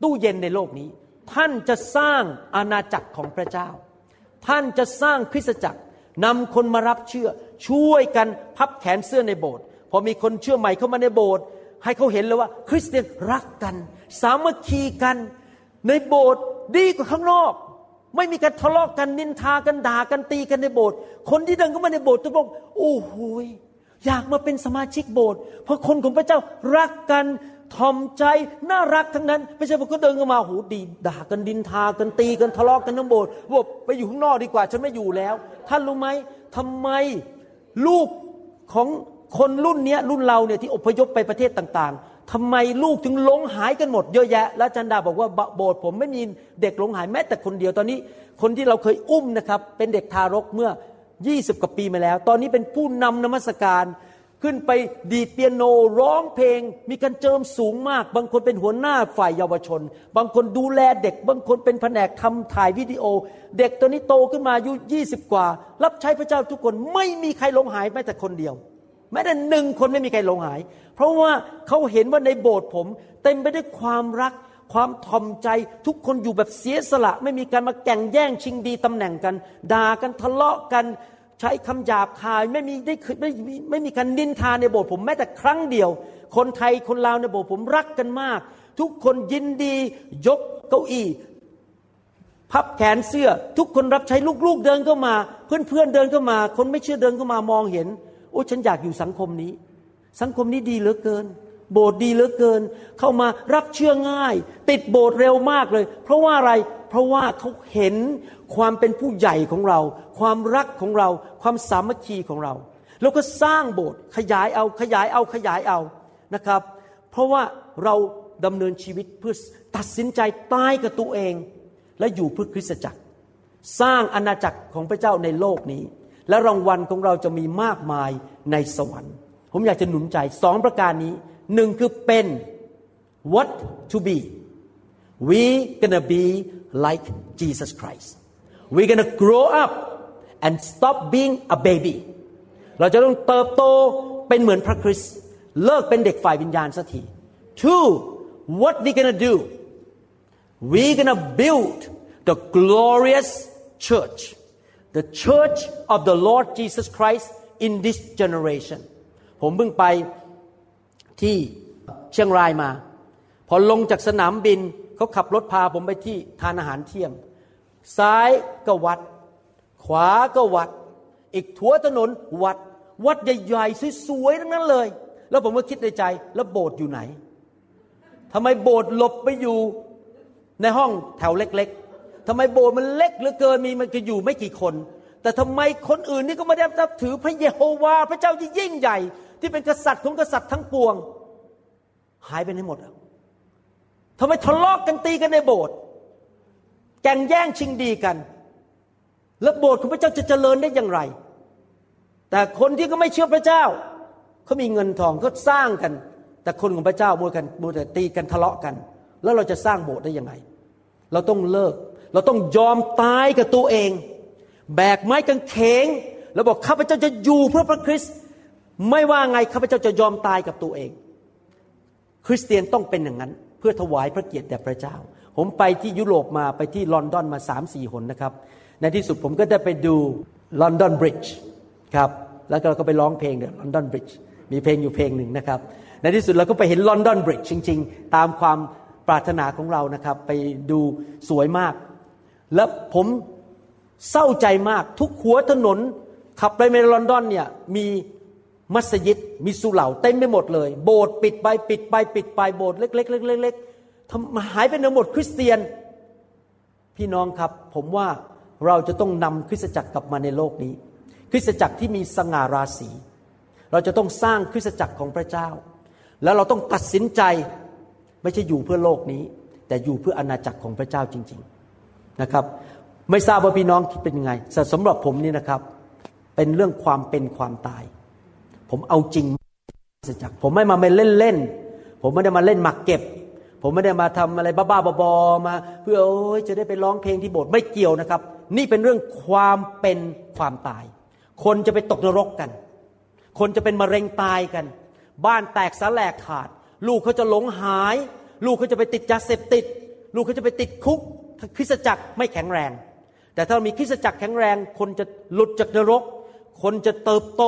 C: ตู้เย็นในโลกนี้ ท่านจะสร้างอาณาจักรของพระเจ้า ท่านจะสร้างคริสตจักรนำคนมารับเชื่อ ช่วยกันพับแขนเสื้อในโบสถ์พอมีคนเชื่อใหม่เข้ามาในโบสถ์ให้เขาเห็นเลยว่า คริสเตียนรักกัน สามัคคีกัน ในโบสถ์ดีกว่าข้างนอก ไม่มีการทะเลาะกันนินทากันด่ากันตีกันในโบสถ์คนที่เดินเข้ามาในโบสถ์จะบอกโอ้โหอยากมาเป็นสมาชิกโบสถ์เพราะคนของพระเจ้ารักกันทอมใจน่ารักทั้งนั้นไม่ใช่พอเขาเดินเข้ามาโหดีด่ากันดินทากันตีกันทะเลาะกันทั้งโบสถ์บอกไปอยู่ข้างนอกดีกว่าฉันไม่อยู่แล้ว ท่านรู้ไหมทำไมลูกของคนรุ่นเนี้ยรุ่นเราเนี่ยที่อพยพไปประเทศต่างๆ ทำไมลูกถึงหลงหายกันหมดเยอะแยะ แล้วจันดาบอกว่าโบสถ์ผมไม่มีเด็กหลงหายแม้แต่คนเดียวตอนนี้ คนที่เราเคยอุ้มนะครับเป็นเด็กทารกเมื่อ 20 กว่าปีมาแล้ว ตอนนี้เป็นผู้นำนมัสการขึ้นไปดีดเปียโนร้องเพลง มีการเจิมสูงมาก บางคนเป็นหัวหน้าฝ่ายเยาวชน บางคนดูแลเด็ก บางคนเป็นแผนกทำถ่ายวิดีโอ เด็กตัวนี้โตขึ้นมาอายุ 20 กว่า รับใช้พระเจ้าทุกคนไม่มีใครหลงหายแม้แต่คนเดียว แม้แต่หนึ่งคนไม่มีใครหลงหาย เพราะว่าเขาเห็นว่าในโบสถ์ผม เต็มไปด้วยความรัก ความทอมใจ ทุกคนอยู่แบบเสียสละ ไม่มีการมาแก่งแย่งชิงดีตำแหน่งกันด่ากันทะเลาะกัน ใช้คำหยาบคายไม่มีได้ไม่ไม่ไม่มีการนินทาในโบสถ์ผมแม้แต่ครั้งเดียว คนไทยคนลาวในโบสถ์ผมรักกันมาก ทุกคนยินดียกเก้าอี้พับแขนเสื้อ ทุกคนรับใช้ลูกๆเดินเข้ามา เพื่อนๆเดินเข้ามา คนไม่เชื่อเดินเข้ามามองเห็น โอ้ฉันอยากอยู่สังคมนี้ สังคมนี้ดีเหลือเกิน โบสถ์ดีเหลือเกิน เข้ามารับเชื่อง่าย ติดโบสถ์เร็วมากเลย เพราะว่าอะไรเพราะว่าเขาเห็นความเป็นผู้ใหญ่ของเรา ความรักของเรา ความสามัคคีของเรา แล้วก็สร้างโบสถ์ขยายเอาขยายเอาขยายเอานะครับ เพราะว่าเราดำเนินชีวิตเพื่อตัดสินใจตายกับตัวเอง และอยู่เพื่อคริสตจักร สร้างอาณาจักรของพระเจ้าในโลกนี้ และรางวัลของเราจะมีมากมายในสวรรค์ ผมอยากจะหนุนใจสองประการนี้หนึ่งคือเป็น what to be we gonna be like Jesus Christ we gonna grow up and stop being a baby เราจะต้องเติบโตเป็นเหมือนพระคริสต์เลิกเป็นเด็กฝ่ายวิญญาณสักที two what we gonna do we gonna build the glorious church the church of the Lord Jesus Christ in this generation ผมเพิ่งไปที่เชียงรายมา พอลงจากสนามบินเขาขับรถพาผมไปที่ทานอาหารเที่ยง ซ้ายก็วัด ขวาก็วัด อีกถัวถนนวัด วัดใหญ่ๆสวยๆทั้งนั้นเลย แล้วผมก็คิดในใจแล้วโบสถ์อยู่ไหนทำไมโบสถ์หลบไปอยู่ในห้องแถวเล็ก ทำไมโบสถ์มันเล็กเหลือเกินมีมันก็อยู่ไม่กี่คน แต่ทำไมคนอื่นนี่ก็ไม่ได้นับถือพระเยโฮวาห์พระเจ้าที่ยิ่งใหญ่ ที่เป็นกษัตริย์ของกษัตริย์ทั้งปวง หายไปไหนหมดแล้วทำไมทะเลาะกกันตีกันในโบสถ์แก่งแย่งชิงดีกัน แล้วโบสถ์ของพระเจ้าจะเจริญได้อย่างไร แต่คนที่ก็ไม่เชื่อพระเจ้าเขามีเงินทองก็สร้างกัน แต่คนของพระเจ้ามัวกันมัวแต่ตีกันทะเลาะกัน แล้วเราจะสร้างโบสถ์ได้ยังไง เราต้องเลิก เราต้องยอมตายกับตัวเอง แบกไม้กางเขงแล้วบอกข้าพเจ้าจะอยู่เพื่อพระคริสต์ไม่ว่าไงข้าพเจ้าจะยอมตายกับตัวเอง คริสเตียนต้องเป็นอย่างนั้น เพื่อถวายพระเกียรติแด่พระเจ้า ผมไปที่ยุโรปมาไปที่ลอนดอนมาสามสี่หนนะครับ ในที่สุดผมก็ได้ไปดูลอนดอนบริดจ์ครับแล้วเราก็ไปร้องเพลงเดลอนดอนบริดจ์มีเพลงอยู่เพลงหนึ่งนะครับ ในที่สุดเราก็ไปเห็นลอนดอนบริดจ์จริง ๆ ตามความปรารถนาของเรานะครับ ไปดูสวยมาก แล้วผมเศร้าใจมากทุกหัวถนน ขับไปในลอนดอนเนี่ยมีมัสยิดมีสุเหร่าเต็มไปหมดเลย โบสถ์ปิดไปปิดไปปิดไปโบสถ์เล็กๆเล็กๆทำหายไปในหมดคริสเตียน พี่น้องครับผมว่าเราจะต้องนำคริสตจักรกลับมาในโลกนี้ คริสตจักรที่มีสง่าราศี เราจะต้องสร้างคริสตจักรของพระเจ้า แล้วเราต้องตัดสินใจไม่ใช่อยู่เพื่อโลกนี้ แต่อยู่เพื่ออาณาจักรของพระเจ้าจริง ๆ นะครับ ไม่ทราบว่าพี่น้องคิดเป็นยังไงแต่สำหรับผมนี่นะครับ เป็นเรื่องความเป็นความตาย ผมเอาจริงจักผมไม่มาเล่นเล่นๆผมไม่ได้มาเล่นหมักเก็บ ผมไม่ได้มาทำอะไรบ้าๆบอๆมา เพื่อโอ้ยจะได้ไปร้องเพลงที่โบสถ์ไม่เกี่ยวนะครับ นี่เป็นเรื่องความเป็นความตาย คนจะไปตกนรกกัน คนจะเป็นมะเร็งตายกัน บ้านแตกสาแหลกขาด ลูกเขาจะหลงหาย ลูกเขาจะไปติดยาเสพติด ลูกเขาจะไปติดคุก คริสตจักรไม่แข็งแรง แต่ถ้ามีคริสตจักรแข็งแรง คนจะหลุดจากนรก คนจะเติบโต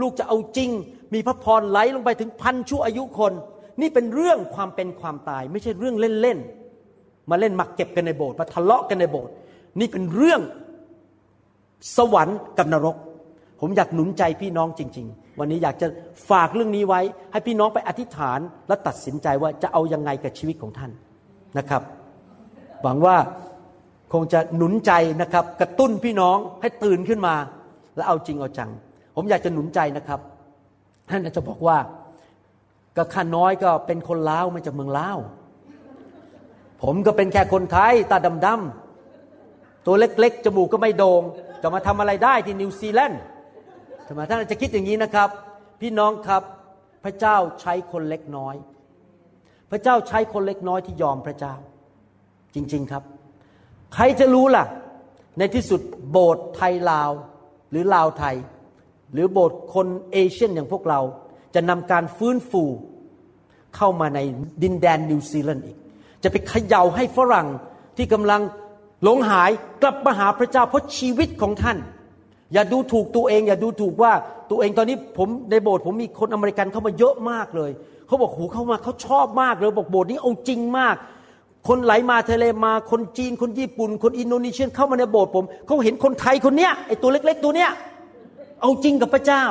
C: ลูกจะเอาจริง มีพระพรไหลลงไปถึงพันชั่วอายุคน นี่เป็นเรื่องความเป็นความตาย ไม่ใช่เรื่องเล่นๆมาเล่นหมักเก็บกันในโบสถ์มาทะเลาะกันในโบสถ์นี่เป็นเรื่องสวรรค์กับนรก ผมอยากหนุนใจพี่น้องจริง ๆ วันนี้อยากจะฝากเรื่องนี้ไว้ ให้พี่น้องไปอธิษฐานและตัดสินใจว่าจะเอายังไงกับชีวิตของท่านนะครับ หวังว่าคงจะหนุนใจนะครับ กระตุ้นพี่น้องให้ตื่นขึ้นมา และเอาจริงเอาจัง ผมอยากจะหนุนใจนะครับ ท่านอาจจะบอกว่าก็ข้าน้อยก็เป็นคนลาวมาจากเมืองลาว ผมก็เป็นแค่คนไทยตาดำๆตัวเล็กๆ จมูกก็ไม่โดง่งจะมาทำอะไรได้ที่นิวซีแลนด์ทำไมท่านอาจจะคิดอย่างนี้นะครับ พี่น้องครับพระเจ้าใช้คนเล็กน้อย พระเจ้าใช้คนเล็กน้อยที่ยอมพระเจ้า จริง ๆครับ ใครจะรู้ล่ะ ในที่สุดโบสถ์ไทยลาวหรือลาวไทย หรือโบสถ์คน Asian อย่างพวกเรา จะนำการฟื้นฟูเข้ามาในดินแดนนิวซีแลนด์อีก จะไปเขย่าให้ฝรั่งที่กำลังหลงหายกลับมาหาพระเจ้าเพราะชีวิตของท่าน อย่าดูถูกตัวเอง อย่าดูถูกว่าตัวเองตอนนี้ผมในโบสถ์ผมมีคนอเมริกันเข้ามาเยอะมากเลย เขาบอกโหเข้ามาเขาชอบมากเลยบอกโบสถ์นี้เอาจริงมาก คนไหลมาเทเลมาคนจีนคนญี่ปุ่น คนอินโดนีเซียเข้ามาในโบสถ์ผมเขาเห็นคนไทยคนเนี้ยไอตัวเล็ก ๆ ตัวเนี้ยเอาจริงกับพระเจ้า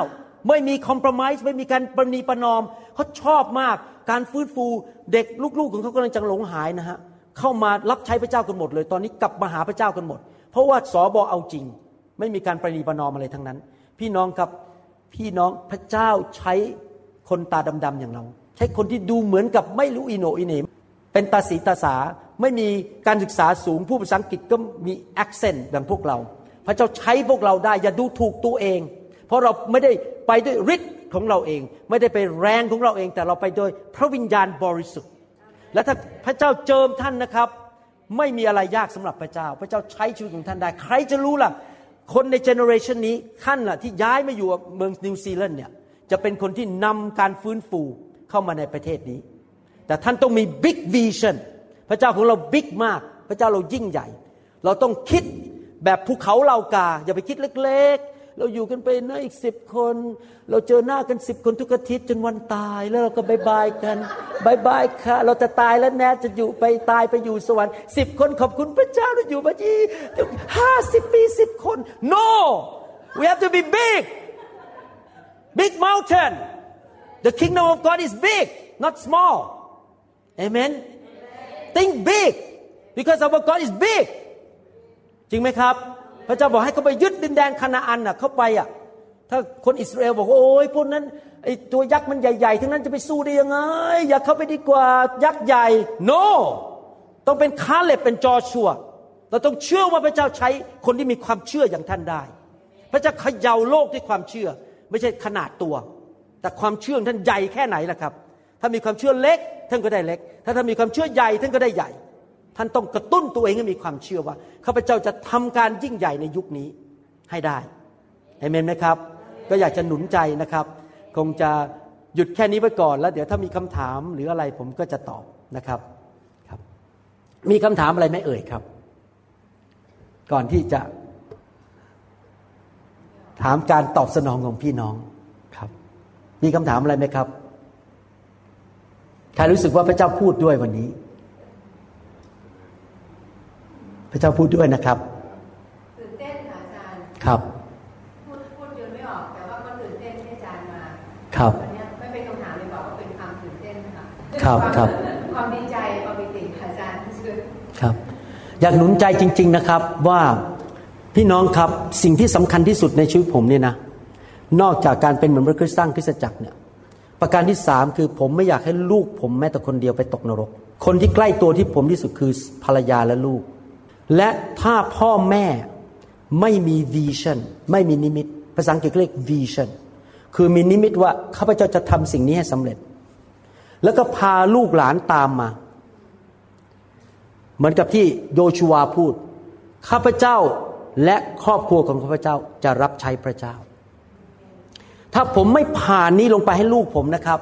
C: ไม่มีคอมเพลมไมซ์ไม่มีการประนีประนอมเขาชอบมากการฟื้นฟูเด็กลูกๆของเขากำลังจะหลงหายนะฮะเข้ามารับใช้พระเจ้ากันหมดเลย ตอนนี้กลับมาหาพระเจ้ากันหมด เพราะว่าสอบอเอาจริง ไม่มีการประนีประนอมอะไรทั้งนั้น พี่น้องครับพี่น้องพระเจ้าใช้คนตาดำๆอย่างเรา ใช้คนที่ดูเหมือนกับไม่รู้อิโนอิเนม เป็นตาสีตาสาไม่มีการศึกษาสูงผู้ภาษาอังกฤษก็มี accent แบบพวกเรา พระเจ้าใช้พวกเราได้อย่าดูถูกตัวเอง เพราะเราไม่ได้ไปด้วยฤทธิ์ของเราเอง ไม่ได้ไปแรงของเราเอง แต่เราไปโดยพระวิญญาณบริสุทธิ์ และถ้าพระเจ้าเจิมท่านนะครับ ไม่มีอะไรยากสำหรับพระเจ้า พระเจ้าใช้ชีวิตของท่านได้ ใครจะรู้ล่ะ คนใน generation นี้ท่านล่ะที่ย้ายมาอยู่เมืองนิวซีแลนด์เนี่ยจะเป็นคนที่นำการฟื้นฟูเข้ามาในประเทศนี้ แต่ท่านต้องมี big vision พระเจ้าของเรา big มาก พระเจ้าเรายิ่งใหญ่ เราต้องคิดแบบภูเขาเหล่ากา อย่าไปคิดเล็กๆ เราอยู่กันไปนะอีกสิบคน เราเจอหน้ากันสิบคนทุกอาทิตย์จนวันตายแล้วเราก็ bye bye กัน bye bye ค่ะ เราจะตายแล้วแน่จะอยู่ไปตายไปอยู่สวรรค์สิบคนขอบคุณพระเจ้าเราอยู่มาสี่ห้าสิบปีสิบคน no we have to be big big mountain the kingdom of God is big not small amen think big because our God is big จริงไหมครับ พระเจ้าบอกให้เขาไปยึดดินแดนคานาอันน่ะเข้าไปอะถ้าคนอิสราเอลบอกว่าโอ้ยพวกนั้นไอตัวยักษ์มันใหญ่ๆ ทั้งนั้นจะไปสู้ได้ยังไง อย่าเข้าไปดีกว่ายักษ์ใหญ่ no ต้องเป็นคาเล็บเป็นจอชัว เราต้องเชื่อว่าพระเจ้าใช้คนที่มีความเชื่ออย่างท่านได้ พระเจ้าเขย่าโลกด้วยความเชื่อ ไม่ใช่ขนาดตัว แต่ความเชื่อท่านใหญ่แค่ไหนล่ะครับ ถ้ามีความเชื่อเล็กท่านก็ได้เล็ก ถ้าท่านมีความเชื่อใหญ่ท่านก็ได้ใหญ่ ท่านต้องกระตุ้นตัวเองให้มีความเชื่อว่าข้าพเจ้าจะทำการยิ่งใหญ่ในยุคนี้ให้ได้เอเมนไหมครับ ก็อยากจะหนุนใจนะครับ คงจะหยุดแค่นี้ไว้ก่อนแล้ว เดี๋ยวถ้ามีคำถามหรืออะไรผมก็จะตอบนะครับครับ มีคำถามอะไรไหมเอ่ยครับ ก่อนที่จะถามการตอบสนองของพี่น้องครับ มีคำถามอะไรไหมครับ ใครรู้สึกว่าพระเจ้าพูดด้วยวันนี้ พระเจ้าพูดด้วยนะครับ
D: ตื่นเต้นค่ะอาจารย์
C: ครับ
D: พูดพูดจนไม่ออกแต่ว่าก็ตื่นเต้นที่อาจารย์มา
C: ครับ
D: วันนี้ไม่เป็นคำถามเลยบอกว่าเป็นความตื่นเต้นค่ะ
C: ครับ
D: วาม
C: ครับ
D: ความดีใจความปิติค่ะอาจารย์ที่ช่วย
C: ครับ อยากหนุนใจจริง ๆนะครับว่าพี่น้องครับสิ่งที่สำคัญที่สุดในชีวิตผมเนี่ยนะนอกจากการเป็นเหมือนพระคริสต์สร้างคริสตจักรเนี่ย ประการที่สามคือผมไม่อยากให้ลูกผมแม้แต่คนเดียวไปตกนรก คนที่ใกล้ตัวที่ผมที่สุดคือภรรยาและลูก และถ้าพ่อแม่ไม่มี vision ไม่มีนิมิต ภาษาอังกฤษเรียก vision คือมีนิมิตว่าข้าพเจ้าจะทำสิ่งนี้ให้สำเร็จ แล้วก็พาลูกหลานตามมา เหมือนกับที่โยชูวาพูด ข้าพเจ้าและครอบครัวของข้าพเจ้าจะรับใช้พระเจ้า ถ้าผมไม่ผ่านนี้ลงไปให้ลูกผมนะครับ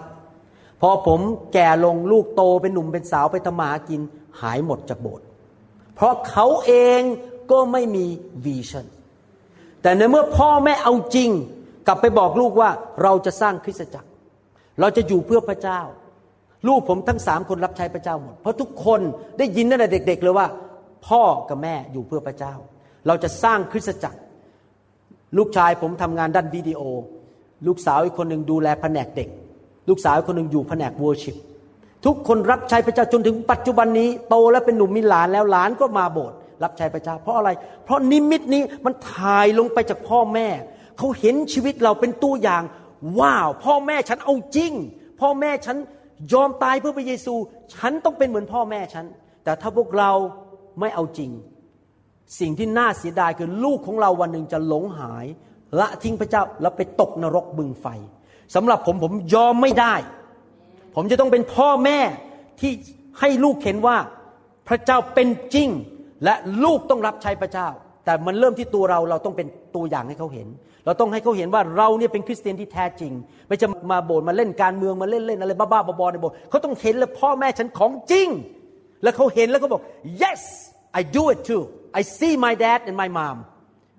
C: พอผมแก่ลงลูกโตเป็นหนุ่มเป็นสาวไปทำมาหากินหายหมดจากโบสถ์เพราะเขาเองก็ไม่มีวิชั่นแต่ในเมื่อพ่อแม่เอาจริง กลับไปบอกลูกว่าเราจะสร้างคริสตจักร เราจะอยู่เพื่อพระเจ้า ลูกผมทั้งสามคนรับใช้พระเจ้าหมด เพราะทุกคนได้ยินตั้งแต่เด็ก ๆ เลยว่า พ่อกับแม่อยู่เพื่อพระเจ้า เราจะสร้างคริสตจักร ลูกชายผมทำงานด้านวิดีโอ ลูกสาวอีกคนหนึ่งดูแลแผนกเด็ก ลูกสาวอีกคนหนึ่งอยู่แผนกวอร์ชิปทุกคนรับใช้พระเจ้าจนถึงปัจจุบันนี้โตแล้วเป็นหนุ่มมีหลานแล้วหลานก็มาโบสถ์รับใช้พระเจ้า เพราะอะไร เพราะนิมิตนี้มันถ่ายลงไปจากพ่อแม่ เขาเห็นชีวิตเราเป็นตัวอย่าง ว้าว พ่อแม่ฉันเอาจริง พ่อแม่ฉันยอมตายเพื่อพระเยซู ฉันต้องเป็นเหมือนพ่อแม่ฉัน แต่ถ้าพวกเราไม่เอาจริง สิ่งที่น่าเสียดายคือลูกของเราวันหนึ่งจะหลงหาย ละทิ้งพระเจ้าแล้วไปตกนรกบึงไฟสำหรับผมผมยอมไม่ได้ ผมจะต้องเป็นพ่อแม่ที่ให้ลูกเห็นว่าพระเจ้าเป็นจริง และลูกต้องรับใช้พระเจ้า แต่มันเริ่มที่ตัวเราเราต้องเป็นตัวอย่างให้เขาเห็น เราต้องให้เขาเห็นว่าเราเนี่ยเป็นคริสเตียนที่แท้จริง ไม่จะมาโบสถ์มาเล่นการเมืองมาเล่นเล่นอะไรบ้าๆบอๆในโบสถ์เขาต้องเห็นเลยพ่อแม่ฉันของจริง แล้วเขาเห็นแล้วเขาบอก yes I do it too I see my dad and my mom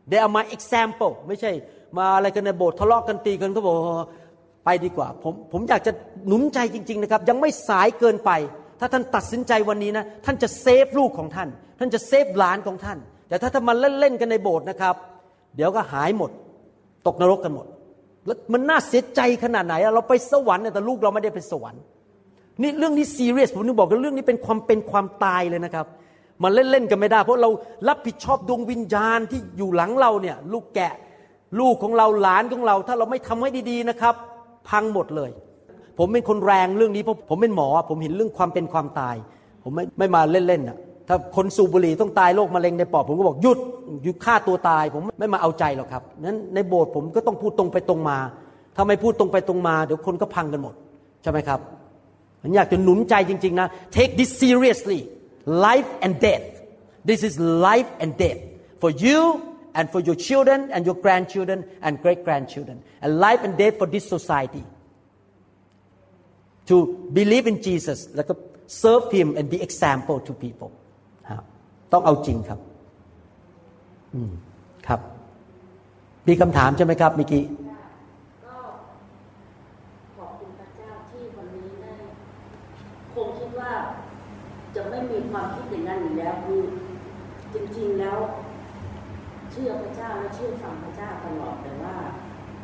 C: they are my example ไม่ใช่มาอะไรกันในโบสถ์ทะเลาะกันตีกันเขาบอกไปดีกว่า ผมผมอยากจะหนุนใจจริง ๆ นะครับ ยังไม่สายเกินไป ถ้าท่านตัดสินใจวันนี้นะ ท่านจะเซฟลูกของท่าน ท่านจะเซฟหลานของท่าน แต่ถ้าท่านมาเล่นๆกันในโบสถ์นะครับ เดี๋ยวก็หายหมด ตกนรกกันหมด แล้วมันน่าเสียใจขนาดไหน เราไปสวรรค์แต่ลูกเราไม่ได้ไปสวรรค์นี่เรื่องนี้ซีเรียสผมนึกบอกกันเรื่องนี้เป็นความเป็นความตายเลยนะครับ มันเล่นๆกันไม่ได้ เพราะเรารับผิดชอบดวงวิญญาณที่อยู่หลังเราเนี่ยลูกแกะลูกของเราหลานของเรา ถ้าเราไม่ทำให้ดีๆนะครับ พังหมดเลย ผมเป็นคนแรงเรื่องนี้เพราะผมเป็นหมอ ผมเห็นเรื่องความเป็นความตาย ผมไม่ไม่มาเล่นๆอะถ้าคนสูบบุหรี่ต้องตายโรคมะเร็งในปอดผมก็บอกหยุดหยุดฆ่าตัวตาย ผมไม่มาเอาใจหรอกครับนั้นในโบสถ์ผมก็ต้องพูดตรงไปตรงมา ถ้าไม่พูดตรงไปตรงมา เดี๋ยวคนก็พังกันหมด ใช่ไหมครับผมอยากจะหนุนใจจริง ๆ นะ take this seriously life and death this is life and death for you and for your children and your grandchildren and great grandchildren and life and death for this society to believe in Jesus แล้วก็ serve Him and be example to people ครับต้องเอาจริงครับ อืมครับ มีคำถามใช่ไหมครับเมื่อกี้
E: ก็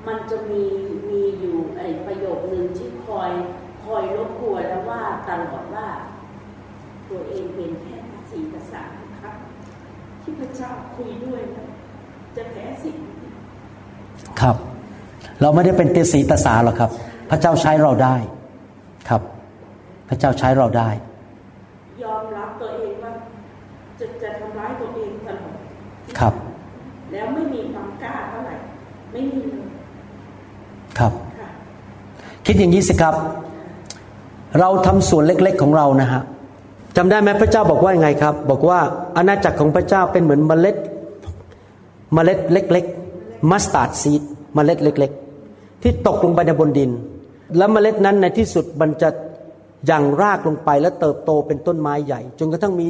E: มันจะมีมีอยู่ไอ้ประโยคหนึ่งที่คอยคอยรบกวนแล้วว่าตลอดว่า ตัวเองเป็นแค่ภาษีภาษาครับ ที่พระเจ้าคุยด้วยนะจะแพ้สิ่ง
C: ครับ เราไม่ได้เป็นเตสีตาสาหรอกครับ พระเจ้าใช้เราได้ครับ พระเจ้าใช้เราได้
E: ยอมรับตัวเองว่าจะจะทำร้ายตัวเองตลอด
C: ครับ
E: แล้วไม่มีความกล้าเท่าไหร่ไม่มีเลย
C: ครับ
E: คิ
C: ดอย่างนี้สิครับ เราทำส่วนเล็กๆของเรานะฮะจำได้ไหมพระเจ้าบอกว่ายังไงครับ บอกว่าอาณาจักรของพระเจ้าเป็นเหมือนเมล็ด เมล็ดเล็กๆ mustard seed เมล็ดเล็ก ๆ ที่ตกลงไปในบนดิน แล้วเมล็ดนั้นในที่สุดมันจะหยั่งรากลงไปและเติบโตเป็นต้นไม้ใหญ่ จนกระทั่งมี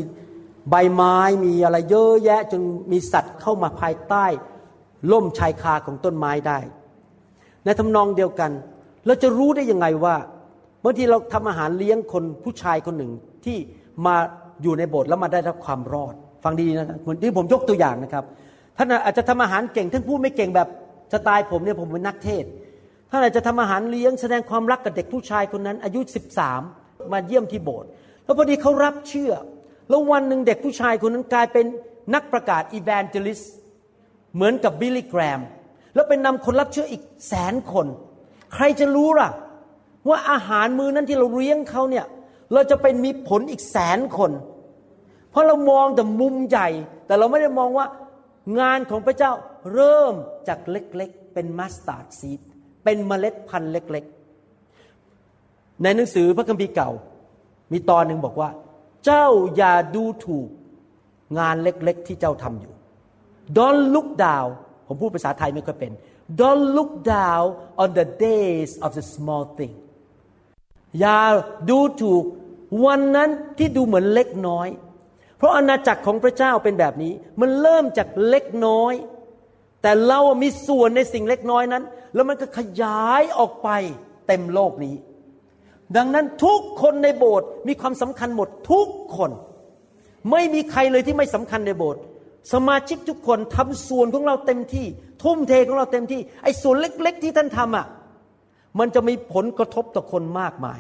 C: ใบไม้มีอะไรเยอะแยะ จนมีสัตว์เข้ามาภายใต้ ล่มชายคาของต้นไม้ได้ ในทำนองเดียวกัน เราจะรู้ได้ยังไงว่าบางทีเราทำอาหารเลี้ยงคนผู้ชายคนหนึ่งที่มาอยู่ในโบสถ์แล้วมาได้รับความรอด ฟังดีๆนะเหมือนที่ผมยกตัวอย่างนะครับท่านอาจจะทำอาหารเก่งท่านพูดไม่เก่งแบบสไตล์ผมเนี่ยผมเป็นนักเทศท่านอาจจะทำอาหารเลี้ยงแสดงความรักกับเด็กผู้ชายคนนั้น อายุ 13 มาเยี่ยมที่โบสถ์แล้วพอดีเขารับเชื่อ แล้ววันหนึ่งเด็กผู้ชายคนนั้นกลายเป็นนักประกาศ evangelist เหมือนกับ Billy Graham แล้วเป็นนำคนรับเชื่ออีกแสนคน ใครจะรู้ล่ะ ว่าอาหารมือนั้นที่เราเลี้ยงเขาเนี่ย เราจะเป็นมีผลอีกแสนคน เพราะเรามองแต่มุมใหญ่ แต่เราไม่ได้มองว่างานของพระเจ้าเริ่มจากเล็กๆ เป็น mustard seedเป็นเมล็ดพันธุ์เล็กๆ ในหนังสือพระคัมภีร์เก่า มีตอนหนึ่งบอกว่า เจ้าอย่าดูถูกงานเล็กๆ ที่เจ้าทำอยู่ Don't look down ผมพูดภาษาไทยไม่ค่อยเป็น Don't look down on the days of the small thing อย่าดูถูกวันนั้นที่ดูเหมือนเล็กน้อย เพราะอาณาจักรของพระเจ้าเป็นแบบนี้ มันเริ่มจากเล็กน้อย แต่เรามีส่วนในสิ่งเล็กน้อยนั้น แล้วมันก็ขยายออกไปเต็มโลกนี้ ดังนั้นทุกคนในโบสถ์มีความสำคัญหมดทุกคน ไม่มีใครเลยที่ไม่สำคัญในโบสถ์ สมาชิกทุกคนทำส่วนของเราเต็มที่ ทุ่มเทของเราเต็มที่ไอ้ส่วนเล็ก ๆ ที่ท่านทำอะมันจะมีผลกระทบต่อคนมากมาย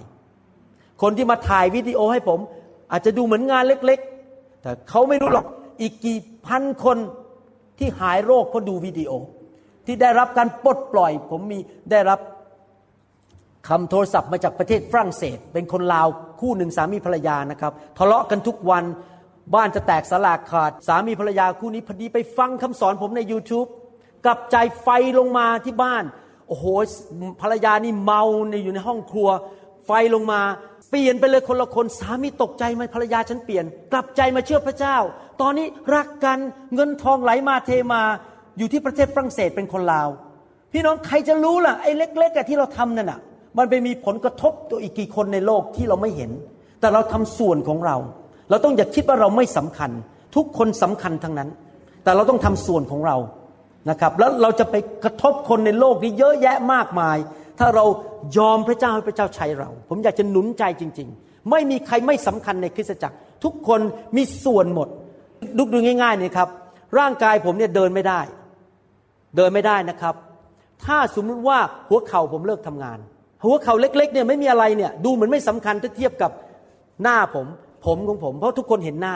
C: คนที่มาถ่ายวิดีโอให้ผม อาจจะดูเหมือนงานเล็ก ๆ แต่เขาไม่รู้หรอกอีกกี่พันคนที่หายโรคเพราะดูวิดีโอ ที่ได้รับการปลดปล่อย ผมมีได้รับคำโทรศัพท์มาจากประเทศฝรั่งเศส เป็นคนลาวคู่หนึ่งสามีภรรยานะครับ ทะเลาะกันทุกวัน บ้านจะแตกสลากขาด สามีภรรยาคู่นี้พอดีไปฟังคำสอนผมใน YouTube กลับใจไฟลงมาที่บ้าน โอ้โหภรรยานี่เมาในอยู่ในห้องครัว ไฟลงมาเปลี่ยนไปเลยคนละคนสามีตกใจไหมภรรยาฉันเปลี่ยน กลับใจมาเชื่อพระเจ้า ตอนนี้รักกันเงินทองไหลมาเทมาอยู่ที่ประเทศฝรั่งเศสเป็นคนลาว พี่น้องใครจะรู้ล่ะไอ้เล็กๆที่เราทำนั่นน่ะ มันไปมีผลกระทบตัวอีกกี่คนในโลกที่เราไม่เห็น แต่เราทำส่วนของเรา เราต้องอย่าคิดว่าเราไม่สำคัญ ทุกคนสำคัญทั้งนั้น แต่เราต้องทำส่วนของเรานะครับ แล้วเราจะไปกระทบคนในโลกนี้เยอะแยะมากมาย ถ้าเรายอมพระเจ้าให้พระเจ้าใช้เรา ผมอยากจะหนุนใจจริง ๆ ไม่มีใครไม่สำคัญในคริสตจักร ทุกคนมีส่วนหมดดูดูง่ายๆนี่ครับ ร่างกายผมเนี่ยเดินไม่ได้ เดินไม่ได้นะครับ ถ้าสมมติว่าหัวเข่าผมเลิกทำงาน หัวเข่าเล็กๆเนี่ยไม่มีอะไรเนี่ยดูเหมือนไม่สำคัญถ้าเทียบกับหน้าผม ผมของผม เพราะทุกคนเห็นหน้า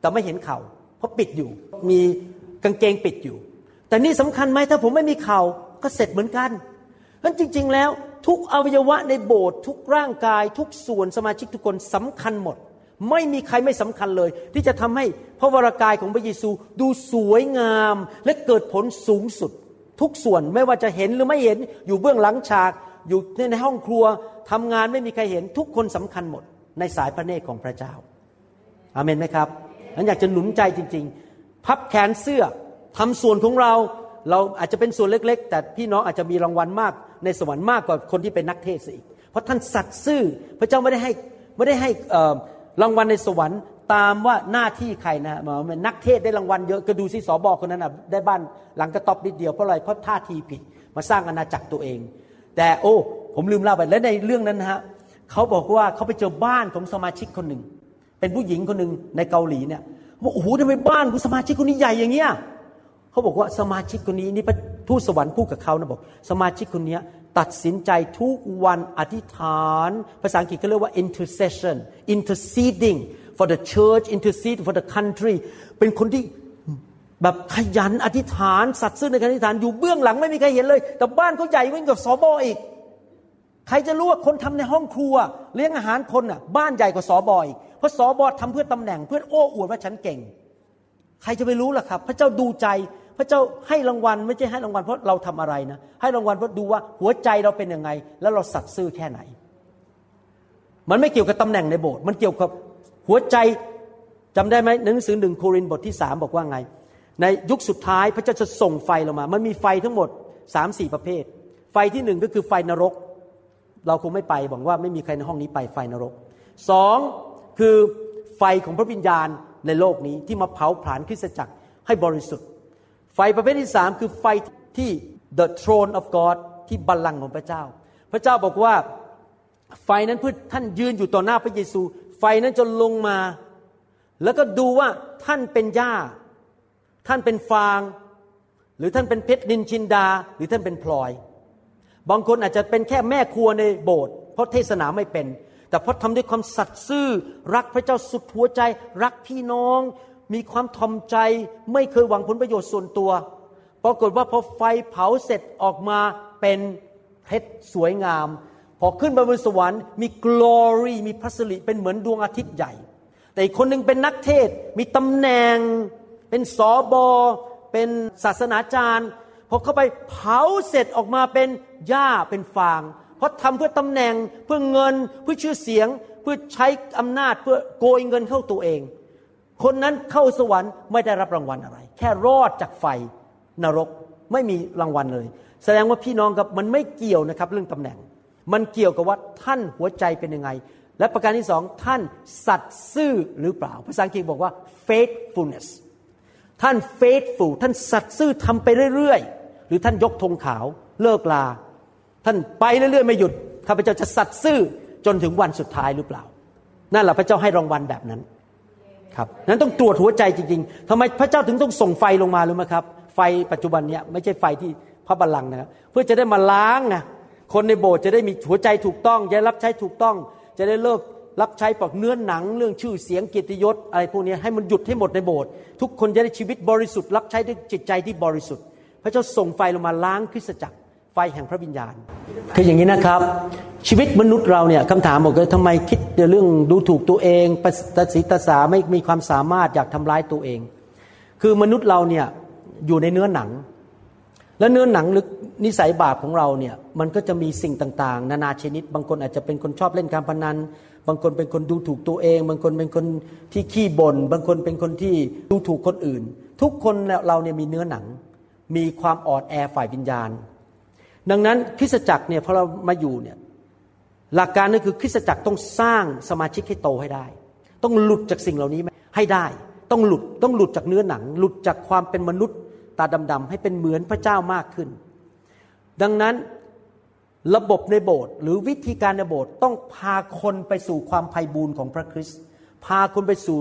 C: แต่ไม่เห็นเข่าเพราะปิดอยู่ มีกางเกงปิดอยู่ แต่นี่สำคัญไหมถ้าผมไม่มีเข่าก็เสร็จเหมือนกันนั้นจริง ๆ แล้วทุกอวัยวะในโบสถ์ทุกร่างกาย ทุกส่วนสมาชิกทุกคนสำคัญหมด ไม่มีใครไม่สำคัญเลย ที่จะทำให้พระวรากายของพระเยซูดูสวยงามและเกิดผลสูงสุด ทุกส่วนไม่ว่าจะเห็นหรือไม่เห็นอยู่เบื้องหลังฉากอยู่ในห้องครัวทำงานไม่มีใครเห็นทุกคนสำคัญหมด ในสายพระเนตรของพระเจ้าอาเมนไหมครับนั้นอยากจะหนุนใจจริง ๆ พับแขนเสื้อทำส่วนของเรา เราอาจจะเป็นส่วนเล็ก ๆ แต่พี่น้องอาจจะมีรางวัลมาก ในสวรรค์มากกว่าคนที่เป็นนักเทศอีก เพราะท่านสัตย์ซื่อ พระเจ้าไม่ได้ให้ไม่ได้ให้รางวัลในสวรรค์ตามว่าหน้าที่ใครนะมือนนักเทศได้รางวัลเยอะก็ดูสิสอบอคนนั้นนะได้บ้านหลังกระต๊อบนิดเดียวเพราะอะไรเพราะท่าทีผิดมาสร้างอาณาจักรตัวเอง แต่โอ้ผมลืมเล่าไปและในเรื่องนั้นนะฮะ เขาบอกว่าเขาไปเจอบ้านของสมาชิกคนหนึ่ง เป็นผู้หญิงคนหนึ่งในเกาหลีเนี่ยบอกโอ้โหทำไมบ้านของสมาชิกคนนี้ใหญ่อย่างเงี้ยเขาบอกว่าสมาชิกคนนี้นี่พระทูตสวรรค์พูดกับเขานะบอก สมาชิกคนนี้ตัดสินใจทุกวันอธิษฐาน ภาษาอังกฤษเขาเรียกว่า intercession interceding for the church intercede for the country เป็นคนที่แบบขยันอธิษฐาน สัตย์ซื่อในการอธิษฐานอยู่เบื้องหลังไม่มีใครเห็นเลย แต่บ้านเขาใหญ่ยิ่งกว่าสอบออีก ใครจะรู้ว่าคนทำในห้องครัว เลี้ยงอาหารคนอะ บ้านใหญ่กว่าสอบออีกเพราะสอบอทำเพื่อตำแหน่งเพื่อโอ้อวดว่าฉันเก่ง ใครจะไปรู้ล่ะครับ พระเจ้าดูใจ พระเจ้าให้รางวัลไม่ใช่ให้รางวัลเพราะเราทำอะไรนะ ให้รางวัลเพราะดูว่าหัวใจเราเป็นยังไง แล้วเราสัตย์ซื่อแค่ไหน มันไม่เกี่ยวกับตำแหน่งในโบสถ์มันเกี่ยวกับหัวใจจำได้ไหมหนังสือหนึ่งโครินธ์บทที่สามบอกว่าไง ในยุคสุดท้ายพระเจ้าจะส่งไฟลงมา มันมีไฟทั้งหมดสามสี่ประเภท ไฟที่หนึ่งก็คือไฟนรก เราคงไม่ไปหวังว่าไม่มีใครในห้องนี้ไปไฟนรกสองคือไฟของพระวิญญาณในโลกนี้ที่มาเผาผลาญคริสตจักรให้บริสุทธิ์ ไฟประเภทที่สามคือไฟที่ the throne of God ที่บัลลังก์ของพระเจ้า พระเจ้าบอกว่าไฟนั้นเพื่อท่านยืนอยู่ต่อหน้าพระเยซู ไฟนั้นจะลงมา แล้วก็ดูว่าท่านเป็นหญ้า ท่านเป็นฟาง หรือท่านเป็นเพชรนินชินดา หรือท่านเป็นพลอย บางคนอาจจะเป็นแค่แม่ครัวในโบสถ์เพราะเทศนาไม่เป็น แต่เพราะทำด้วยความสัตย์ซื่อ รักพระเจ้าสุดหัวใจ รักพี่น้อง มีความทอมใจไม่เคยหวังผลประโยชน์ส่วนตัวปรากฏว่าพอไฟเผาเสร็จออกมาเป็นเพชรสวยงาม พอขึ้นไปบนสวรรค์มี glory มีพระสิริเป็นเหมือนดวงอาทิตย์ใหญ่ แต่อีกคนหนึ่งเป็นนักเทศมีตำแหน่ง เป็นสอบอเป็นศาสนาจารย์พอเข้าไปเผาเสร็จออกมาเป็น หญ้าเป็นฟาง เพราะทำเพื่อตำแหน่งเพื่อเงินเพื่อชื่อเสียง เพื่อใช้อำนาจเพื่อโกยเงินเข้าตัวเอง คนนั้นเข้าสวรรค์ไม่ได้รับรางวัลอะไร แค่รอดจากไฟนรกไม่มีรางวัลเลย แสดงว่าพี่น้องครับมันไม่เกี่ยวนะครับเรื่องตำแหน่ง มันเกี่ยวกับว่าท่านหัวใจเป็นยังไง และประการที่สองท่านสัตย์ซื่อหรือเปล่า ภาษาอังกฤษบอกว่า faithfulness ท่าน faithful ท่านสัตย์ซื่อทำไปเรื่อยๆ หรือท่านยกธงขาวเลิกลา ท่านไปเรื่อยๆไม่หยุดข้าพเจ้าจะสัตย์ซื่อจนถึงวันสุดท้ายหรือเปล่า นั่นแหละพระเจ้าให้รางวัลแบบนั้นครับนั้นต้องตรวจหัวใจจริงๆทำไมพระเจ้าถึงต้องส่งไฟลงมาหรู้ไหมครับ ไฟปัจจุบันเนี้ยไม่ใช่ไฟที่พระบัลลังก์นะครับเพื่อจะได้มาล้างนะคนในโบสถ์จะได้มีหัวใจถูกต้องจะได้รับใช้ถูกต้อง จะได้เลิกรับใช้ปอกเนื้อหนังเรื่องชื่อเสียงเกียรติยศอะไรพวกนี้ให้มันหยุดให้หมดในโบสถ์ทุกคนจะได้ชีวิตบริสุทธิ์รับใช้ด้วยจิตใจที่บริสุทธิ์ พระเจ้าส่งไฟลงมาล้างคริสตจักร ไฟแห่งพระวิญญาณ คืออย่างนี้นะครับ ชีวิตมนุษย์เราเนี่ยคำถามบอกว่าทำไมคิดเรื่องดูถูกตัวเองประตสีตาสาไม่มีความสามารถอยากทำร้ายตัวเอง คือมนุษย์เราเนี่ยอยู่ในเนื้อหนัง แล้วเนื้อหนังหรือนิสัยบาปของเราเนี่ยมันก็จะมีสิ่งต่าง ๆ นานาชนิด บางคนอาจจะเป็นคนชอบเล่นการพนัน บางคนเป็นคนดูถูกตัวเอง บางคนเป็นคนที่ขี้บน่นบางคนเป็นคนที่ดูถูกคนอื่น ทุกคนเราเนี่ยมีเนื้อหนัง มีความอ่อนแอฝ่ายวิญญาณ ดังนั้นคริสตจักรเนี่ยพอเรามาอยู่เนี่ยหลักการนั่นคือคริสตจักรต้องสร้างสมาชิกให้โตให้ได้ ต้องหลุดจากสิ่งเหล่านี้ให้ได้ ต้องหลุดต้องหลุดจากเนื้อหนัง หลุดจากความเป็นมนุษย์ตาดำๆให้เป็นเหมือนพระเจ้ามากขึ้น ดังนั้นระบบในโบสถ์หรือวิธีการในโบสถ์ต้องพาคนไปสู่ความไพ่บูรณ์ของพระคริสต์พาคนไปสู่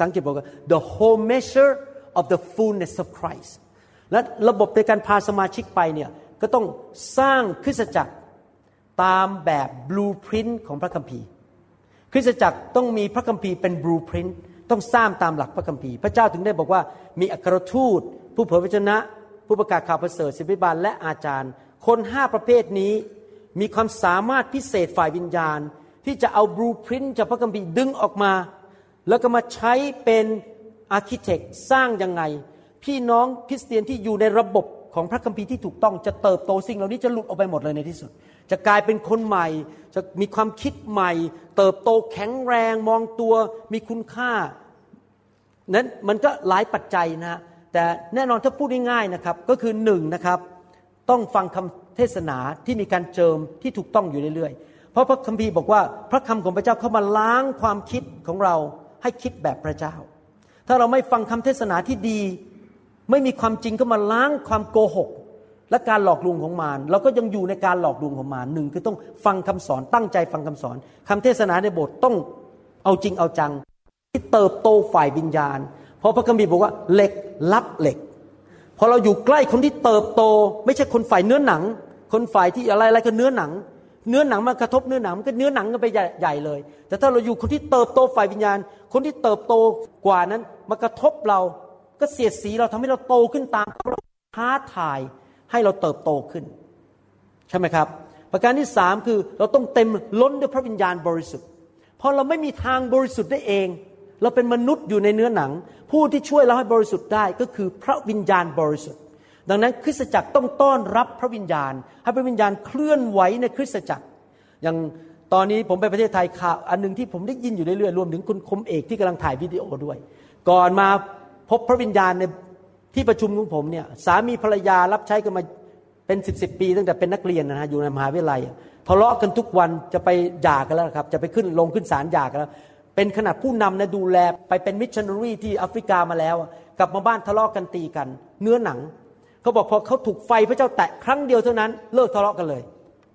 C: สังเกตบอกว่า the whole measure of the fullness of Christ และระบบในการพาสมาชิกไปเนี่ย ก็ต้องสร้างคริสตจักรตามแบบ blueprint ของพระคัมภีร์ คริสตจักรต้องมีพระคัมภีร์เป็น blueprint ต้องสร้างตามหลักพระคัมภีร์ พระเจ้าถึงได้บอกว่ามีอัครทูต ผู้เผยพระวจนะ ผู้ประกาศข่าวประเสริฐศิษยาภิบาลและอาจารย์ คนห้าประเภทนี้มีความสามารถพิเศษฝ่ายวิญญาณ ที่จะเอา blueprint จากพระคัมภีร์ดึงออกมา แล้วก็มาใช้เป็น architect สร้างยังไง พี่น้องคริสเตียนที่อยู่ในระบบ ของพระคัมภีร์ที่ถูกต้องจะเติบโตสิ่งเหล่านี้จะหลุดออกไปหมดเลยในที่สุด จะกลายเป็นคนใหม่ จะมีความคิดใหม่ เติบโตแข็งแรงมองตัวมีคุณค่า นั้นมันก็หลายปัจจัยนะแต่แน่นอนถ้าพูดง่ายๆนะครับ ก็คือหนึ่งนะครับ ต้องฟังคำเทศนาที่มีการเจิมที่ถูกต้องอยู่เรื่อยๆ เพราะพระคัมภีร์บอกว่าพระคำของพระเจ้าเข้ามาล้างความคิดของเราให้คิดแบบพระเจ้า ถ้าเราไม่ฟังคำเทศนาที่ดี ไม่มีความจริงก็มาล้างความโกหก และการหลอกลวงของมารเราก็ยังอยู่ในการหลอกลวงของมารหนึ่งคือต้องฟังคำสอนตั้งใจฟังคำสอนคำเทศนาในโบสถ์ต้องเอาจริงเอาจัง ที่เติบโตฝ่ายวิญญาณ เพราะพระคัมภีร์บอกว่าเหล็กรับเหล็กพอเราอยู่ใกล้คนที่เติบโต ไม่ใช่คนฝ่ายเนื้อหนัง คนฝ่ายที่อะไรอะไรก็เนื้อหนัง เนื้อหนังมากระทบเนื้อหนังมันก็เนื้อหนังกันไปใหญ่เลย แต่ถ้าเราอยู่คนที่เติบโตฝ่ายวิญญาณ คนที่เติบโตกว่านั้นมากระทบเรา ก็เสียดสีเราทำให้เราโตขึ้นตามเราท้าทายให้เราเติบโตขึ้น ใช่ไหมครับ ประการที่สามคือเราต้องเต็มล้นด้วยพระวิญญาณบริสุทธิ์ เพราะเราไม่มีทางบริสุทธิ์ได้เอง เราเป็นมนุษย์อยู่ในเนื้อหนัง ผู้ที่ช่วยเราให้บริสุทธิ์ได้ก็คือพระวิญญาณบริสุทธิ์ ดังนั้นคริสตจักรต้องต้อนรับพระวิญญาณ ให้พระวิญญาณเคลื่อนไหวในคริสตจักร อย่างตอนนี้ผมไปประเทศไทยข่าวอันหนึ่งที่ผมได้ยินอยู่เรื่อยๆรวมถึงคุณคมเอกที่กำลังถ่ายวิดีโอด้วย ก่อนมา พบพระวิญญาณในที่ประชุมของผมเนี่ยสามีภรรยารับใช้กันมาเป็นสิบสิบปี ตั้งแต่เป็นนักเรียนนะฮะอยู่ในมหาวิทยาลัยทะเลาะกันทุกวันจะไปหย่ากันแล้วครับ จะไปขึ้นลงขึ้นศาลหย่ากันแล้ว เป็นขนาดผู้นำนะดูแลไปเป็นมิชชันนารีที่แอฟริกามาแล้ว กลับมาบ้านทะเลาะกันตีกัน เนื้อหนังเขาบอกพอเขาถูกไฟพระเจ้าแตะครั้งเดียวเท่านั้นเลิกทะเลาะกันเลย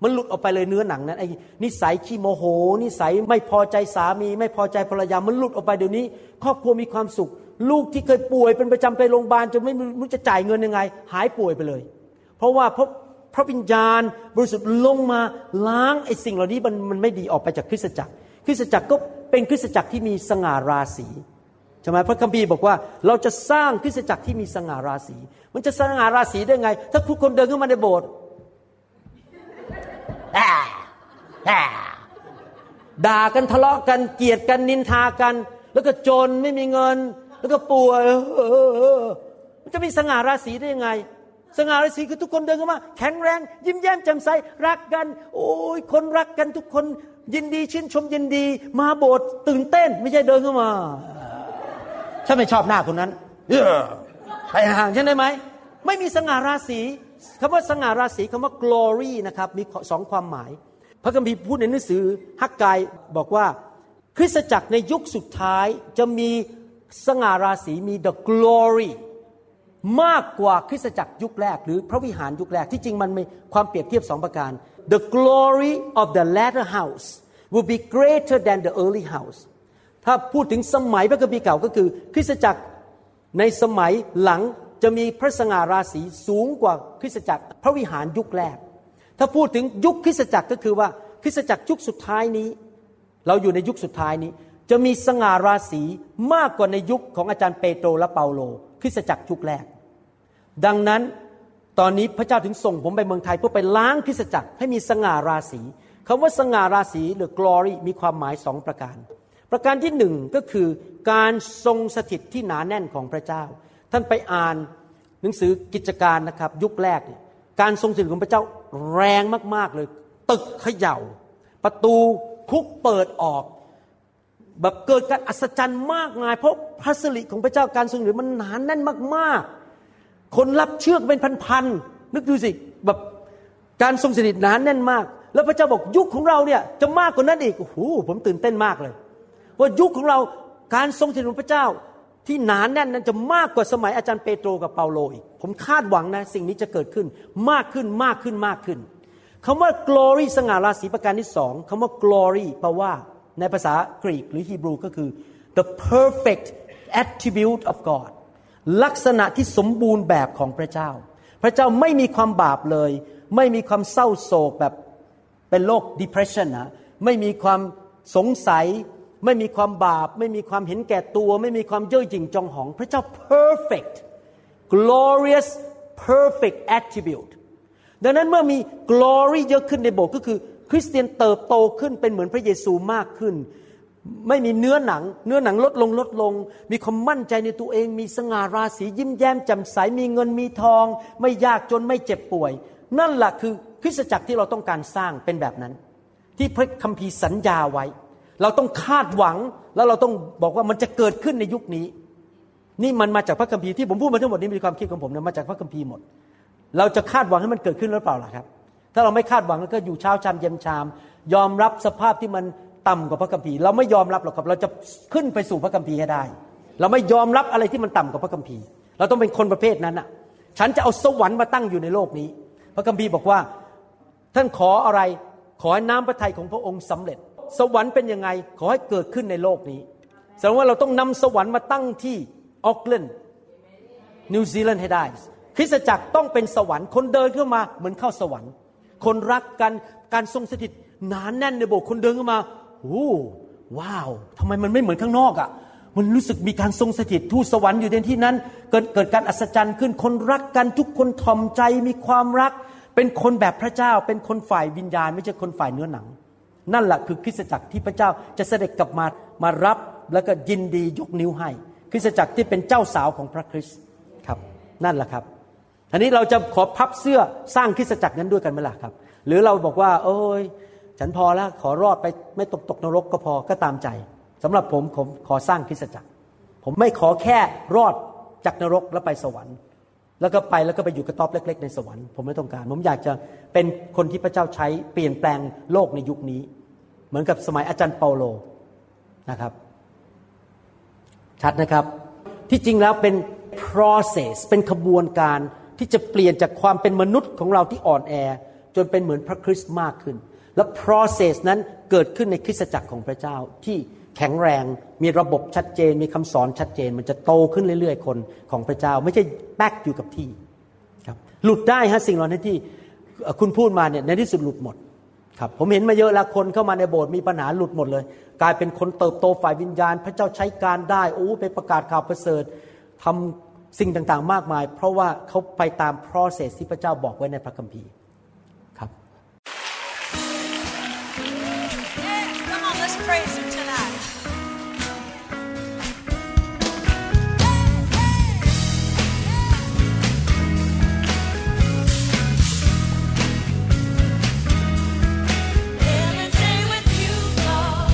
C: มันหลุดออกไปเลยเนื้อหนังนั้นไอ้นิสัยขี้โมโหนิสัยไม่พอใจสามี ไม่พอใจภรรยามันหลุดออกไปเดี๋ยวนี้ ครอบครัวมีความสุข ลูกที่เคยป่วยเป็นประจำไปโรงพยาบาลจนไม่รู้จะจ่ายเงินยังไง หายป่วยไปเลย เพราะว่าพระพระวิญญาณบริสุทธิ์ลงมาล้างไอ้สิ่งเหล่านี้มันมันไม่ดีออกไปจากคริสตจักร คริสตจักรก็เป็นคริสตจักรที่มีสง่าราศีใช่ไหมพระคัมภีร์บอกว่าเราจะสร้างคริสตจักรที่มีสง่าราศี มันจะสง่าราศีได้ไง ถ้าทุกคนเดินเข้ามาในโบสถ์ด่ากันทะเลาะกันเกลียดกันนินทากัน แล้วก็จนไม่มีเงิน แล้วก็ป่วยมันจะมีสง่าราศีได้ยังไง สง่าราศีคือทุกคนเดินเข้ามา แข็งแรง ยิ้มแย้มแจ่มใสรักกัน โอ้ยคนรักกันทุกคนยินดีชื่นชมยินดี มาโบสถ์ตื่นเต้น ไม่ใช่เดินเข้ามาฉันไม่ชอบหน้าคนนั้นไปห่างฉันได้ไหมไม่มีสง่าราศีคำว่าสง่าราศีคำว่า glory นะครับมีสองความหมาย พระคัมภีร์พูดในหนังสือฮักกายบอกว่า คริสตจักรในยุคสุดท้ายจะมี สง่าราศีมี the glory มากกว่าคริสตจักรยุคแรก หรือพระวิหารยุคแรกที่จริงมันมีความเปรียบเทียบสองประการ the glory of the latter house will be greater than the early house ถ้าพูดถึงสมัยพระคัมภีร์เก่าก็คือ คริสตจักรในสมัยหลังจะมีพระสง่าราศีสูงกว่าคริสตจักรพระวิหารยุคแรก ถ้าพูดถึงยุคคริสตจักรก็คือว่าคริสตจักรยุคสุดท้ายนี้ เราอยู่ในยุคสุดท้ายนี้ จะมีสง่าราศีมากกว่าในยุคของอาจารย์เปโตรและเปาโลคริสตจักรยุคแรก ดังนั้นตอนนี้พระเจ้าถึงส่งผมไปเมืองไทยเพื่อไปล้างคริสตจักรให้มีสง่าราศีคำว่าสง่าราศีหรือ glory มีความหมายสองประการ ประการที่หนึ่งก็คือการทรงสถิตที่หนาแน่นของพระเจ้า ท่านไปอ่านหนังสือกิจการนะครับยุคแรกเนี่ยการทรงสถิตของพระเจ้าแรงมากๆเลย ตึกเขย่า ประตูคุกเปิดออก แบบเกิดการอัศจรรย์มากมาย เพราะพระสิริของพระเจ้าการทรงสถิตมันหนานแน่นมากๆ คนรับเชื่อเป็นพันๆนึกดูสิแบบการทรงสถิตหนานแน่นมาก แล้วพระเจ้าบอกยุคของเราเนี่ยจะมากกว่านั้นอีกโอ้โหผมตื่นเต้นมากเลย ว่ายุคของเราการทรงสถิตของพระเจ้าที่หนานแน่นนั้นจะมากกว่าสมัยอาจารย์เปโตรกับเปาโลอีก ผมคาดหวังนะสิ่งนี้จะเกิดขึ้นมากขึ้นมากขึ้นมากขึ้นคำว่า glory สง่าราศีประการที่สองคำว่า glory แปลว่า ในภาษากรีกหรือฮีบรูก็คือ the perfect attribute of God ลักษณะที่สมบูรณ์แบบของพระเจ้า พระเจ้าไม่มีความบาปเลย ไม่มีความเศร้าโศกแบบเป็นโรค depression นะไม่มีความสงสัย ไม่มีความบาป ไม่มีความเห็นแก่ตัว ไม่มีความเย่อหยิ่งจองหอง พระเจ้า perfect glorious perfect attribute ดังนั้นเมื่อมี glory เยอะขึ้นในโบสถ์ก็คือ คริสเตียนเติบโตขึ้นเป็นเหมือนพระเยซูมากขึ้น ไม่มีเนื้อหนัง เนื้อหนังลดลงลดลง มีความมั่นใจในตัวเอง มีสง่าราศียิ้มแย้มแจ่มใสมีเงินมีทอง ไม่ยากจนไม่เจ็บป่วย นั่นแหละคือคริสตจักรที่เราต้องการสร้างเป็นแบบนั้น ที่พระคัมภีร์สัญญาไว้ เราต้องคาดหวังแล้วเราต้องบอกว่ามันจะเกิดขึ้นในยุคนี้ นี่มันมาจากพระคัมภีร์ที่ผมพูดมาทั้งหมดนี้มีความคิดของผมนะมาจากพระคัมภีร์หมด เราจะคาดหวังให้มันเกิดขึ้นหรือเปล่าล่ะครับ ถ้าเราไม่คาดหวังแล้วก็อยู่เช้าชามเย็นชาม ยอมรับสภาพที่มันต่ำกว่าพระคัมภีร์เราไม่ยอมรับหรอกครับ เราจะขึ้นไปสู่พระคัมภีร์ให้ได้ เราไม่ยอมรับอะไรที่มันต่ำกว่าพระคัมภีร์ เราต้องเป็นคนประเภทนั้นอะ ฉันจะเอาสวรรค์มาตั้งอยู่ในโลกนี้ พระคัมภีร์บอกว่า ท่านขออะไรขอให้น้ำพระทัยของพระองค์สำเร็จ สวรรค์เป็นยังไงขอให้เกิดขึ้นในโลกนี้แสดงว่าเราต้องนำสวรรค์มาตั้งที่ออกเลนนิวซีแลนด์ให้ได้ คริสตจักรต้องเป็นสวรรค์คนเดินเข้ามาเหมือนเข้าสวรรค์ คนรักกันการทรงสถิตหนานแน่นในโบสถ์คนเดินเข้ามาโอ้ว้าวทำไมมันไม่เหมือนข้างนอกอะ่ะ มันรู้สึกมีการทรงสถิตทูตสวรรค์อยู่ในที่นั้น เกิดเกิดการอัศจรรย์ขึ้นคนรักกันทุกคนทอมใจมีความรัก เป็นคนแบบพระเจ้า เป็นคนฝ่ายวิญญาณ ไม่ใช่คนฝ่ายเนื้อหนัง นั่นแหละคือคริสตจักรที่พระเจ้าจะเสด็จกลับมามารับแล้วก็ยินดียกนิ้วให้ คริสตจักรที่เป็นเจ้าสาวของพระคริสต์ครับ นั่นแหละครับ อันนี้เราจะขอพับเสื้อสร้างคริสตจักรนั้นด้วยกันไหมล่ะครับ หรือเราบอกว่า โอ้ย ฉันพอแล้วขอรอดไปไม่ตกตกนรกก็พอก็ตามใจสำหรับผมผมขอสร้างคริสตจักร ผมไม่ขอแค่รอดจากนรกแล้วไปสวรรค์ แล้วก็ไปแล้วก็ไปอยู่กระต๊อบเล็ก ๆ ในสวรรค์ผมไม่ต้องการ ผมอยากจะเป็นคนที่พระเจ้าใช้เปลี่ยนแปลงโลกในยุคนี้ เหมือนกับสมัยอาจารย์เปาโลนะครับชัดนะครับที่จริงแล้วเป็น process เป็นขบวนการ ที่จะเปลี่ยนจากความเป็นมนุษย์ของเราที่อ่อนแอ จนเป็นเหมือนพระคริสต์มากขึ้น และ process นั้นเกิดขึ้นในคริสตจักรของพระเจ้าที่แข็งแรงมีระบบชัดเจน มีคำสอนชัดเจน มันจะโตขึ้นเรื่อย ๆ คนของพระเจ้า ไม่ใช่แป๊กอยู่กับที่ครับหลุดได้ฮะสิ่งเหล่านี้ที่คุณพูดมาเนี่ยในที่สุดหลุดหมดครับผมเห็นมาเยอะแล้วคนเข้ามาในโบสถ์มีปัญหาหลุดหมดเลย กลายเป็นคนเติบโตฝ่ายวิญญาณ พระเจ้าใช้การได้โอ้ไปประกาศข่าวประเสริฐทำ สิ่งต่างๆ มากมาย เพราะว่าเขาไปตาม process ที่พระเจ้าบอกไว้ในพระคัมภีร์ครับ
F: Yeah, come on, let's praise him tonight. Every day with you, Lord.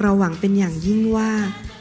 A: เราหวังเป็นอย่างยิ่งว่า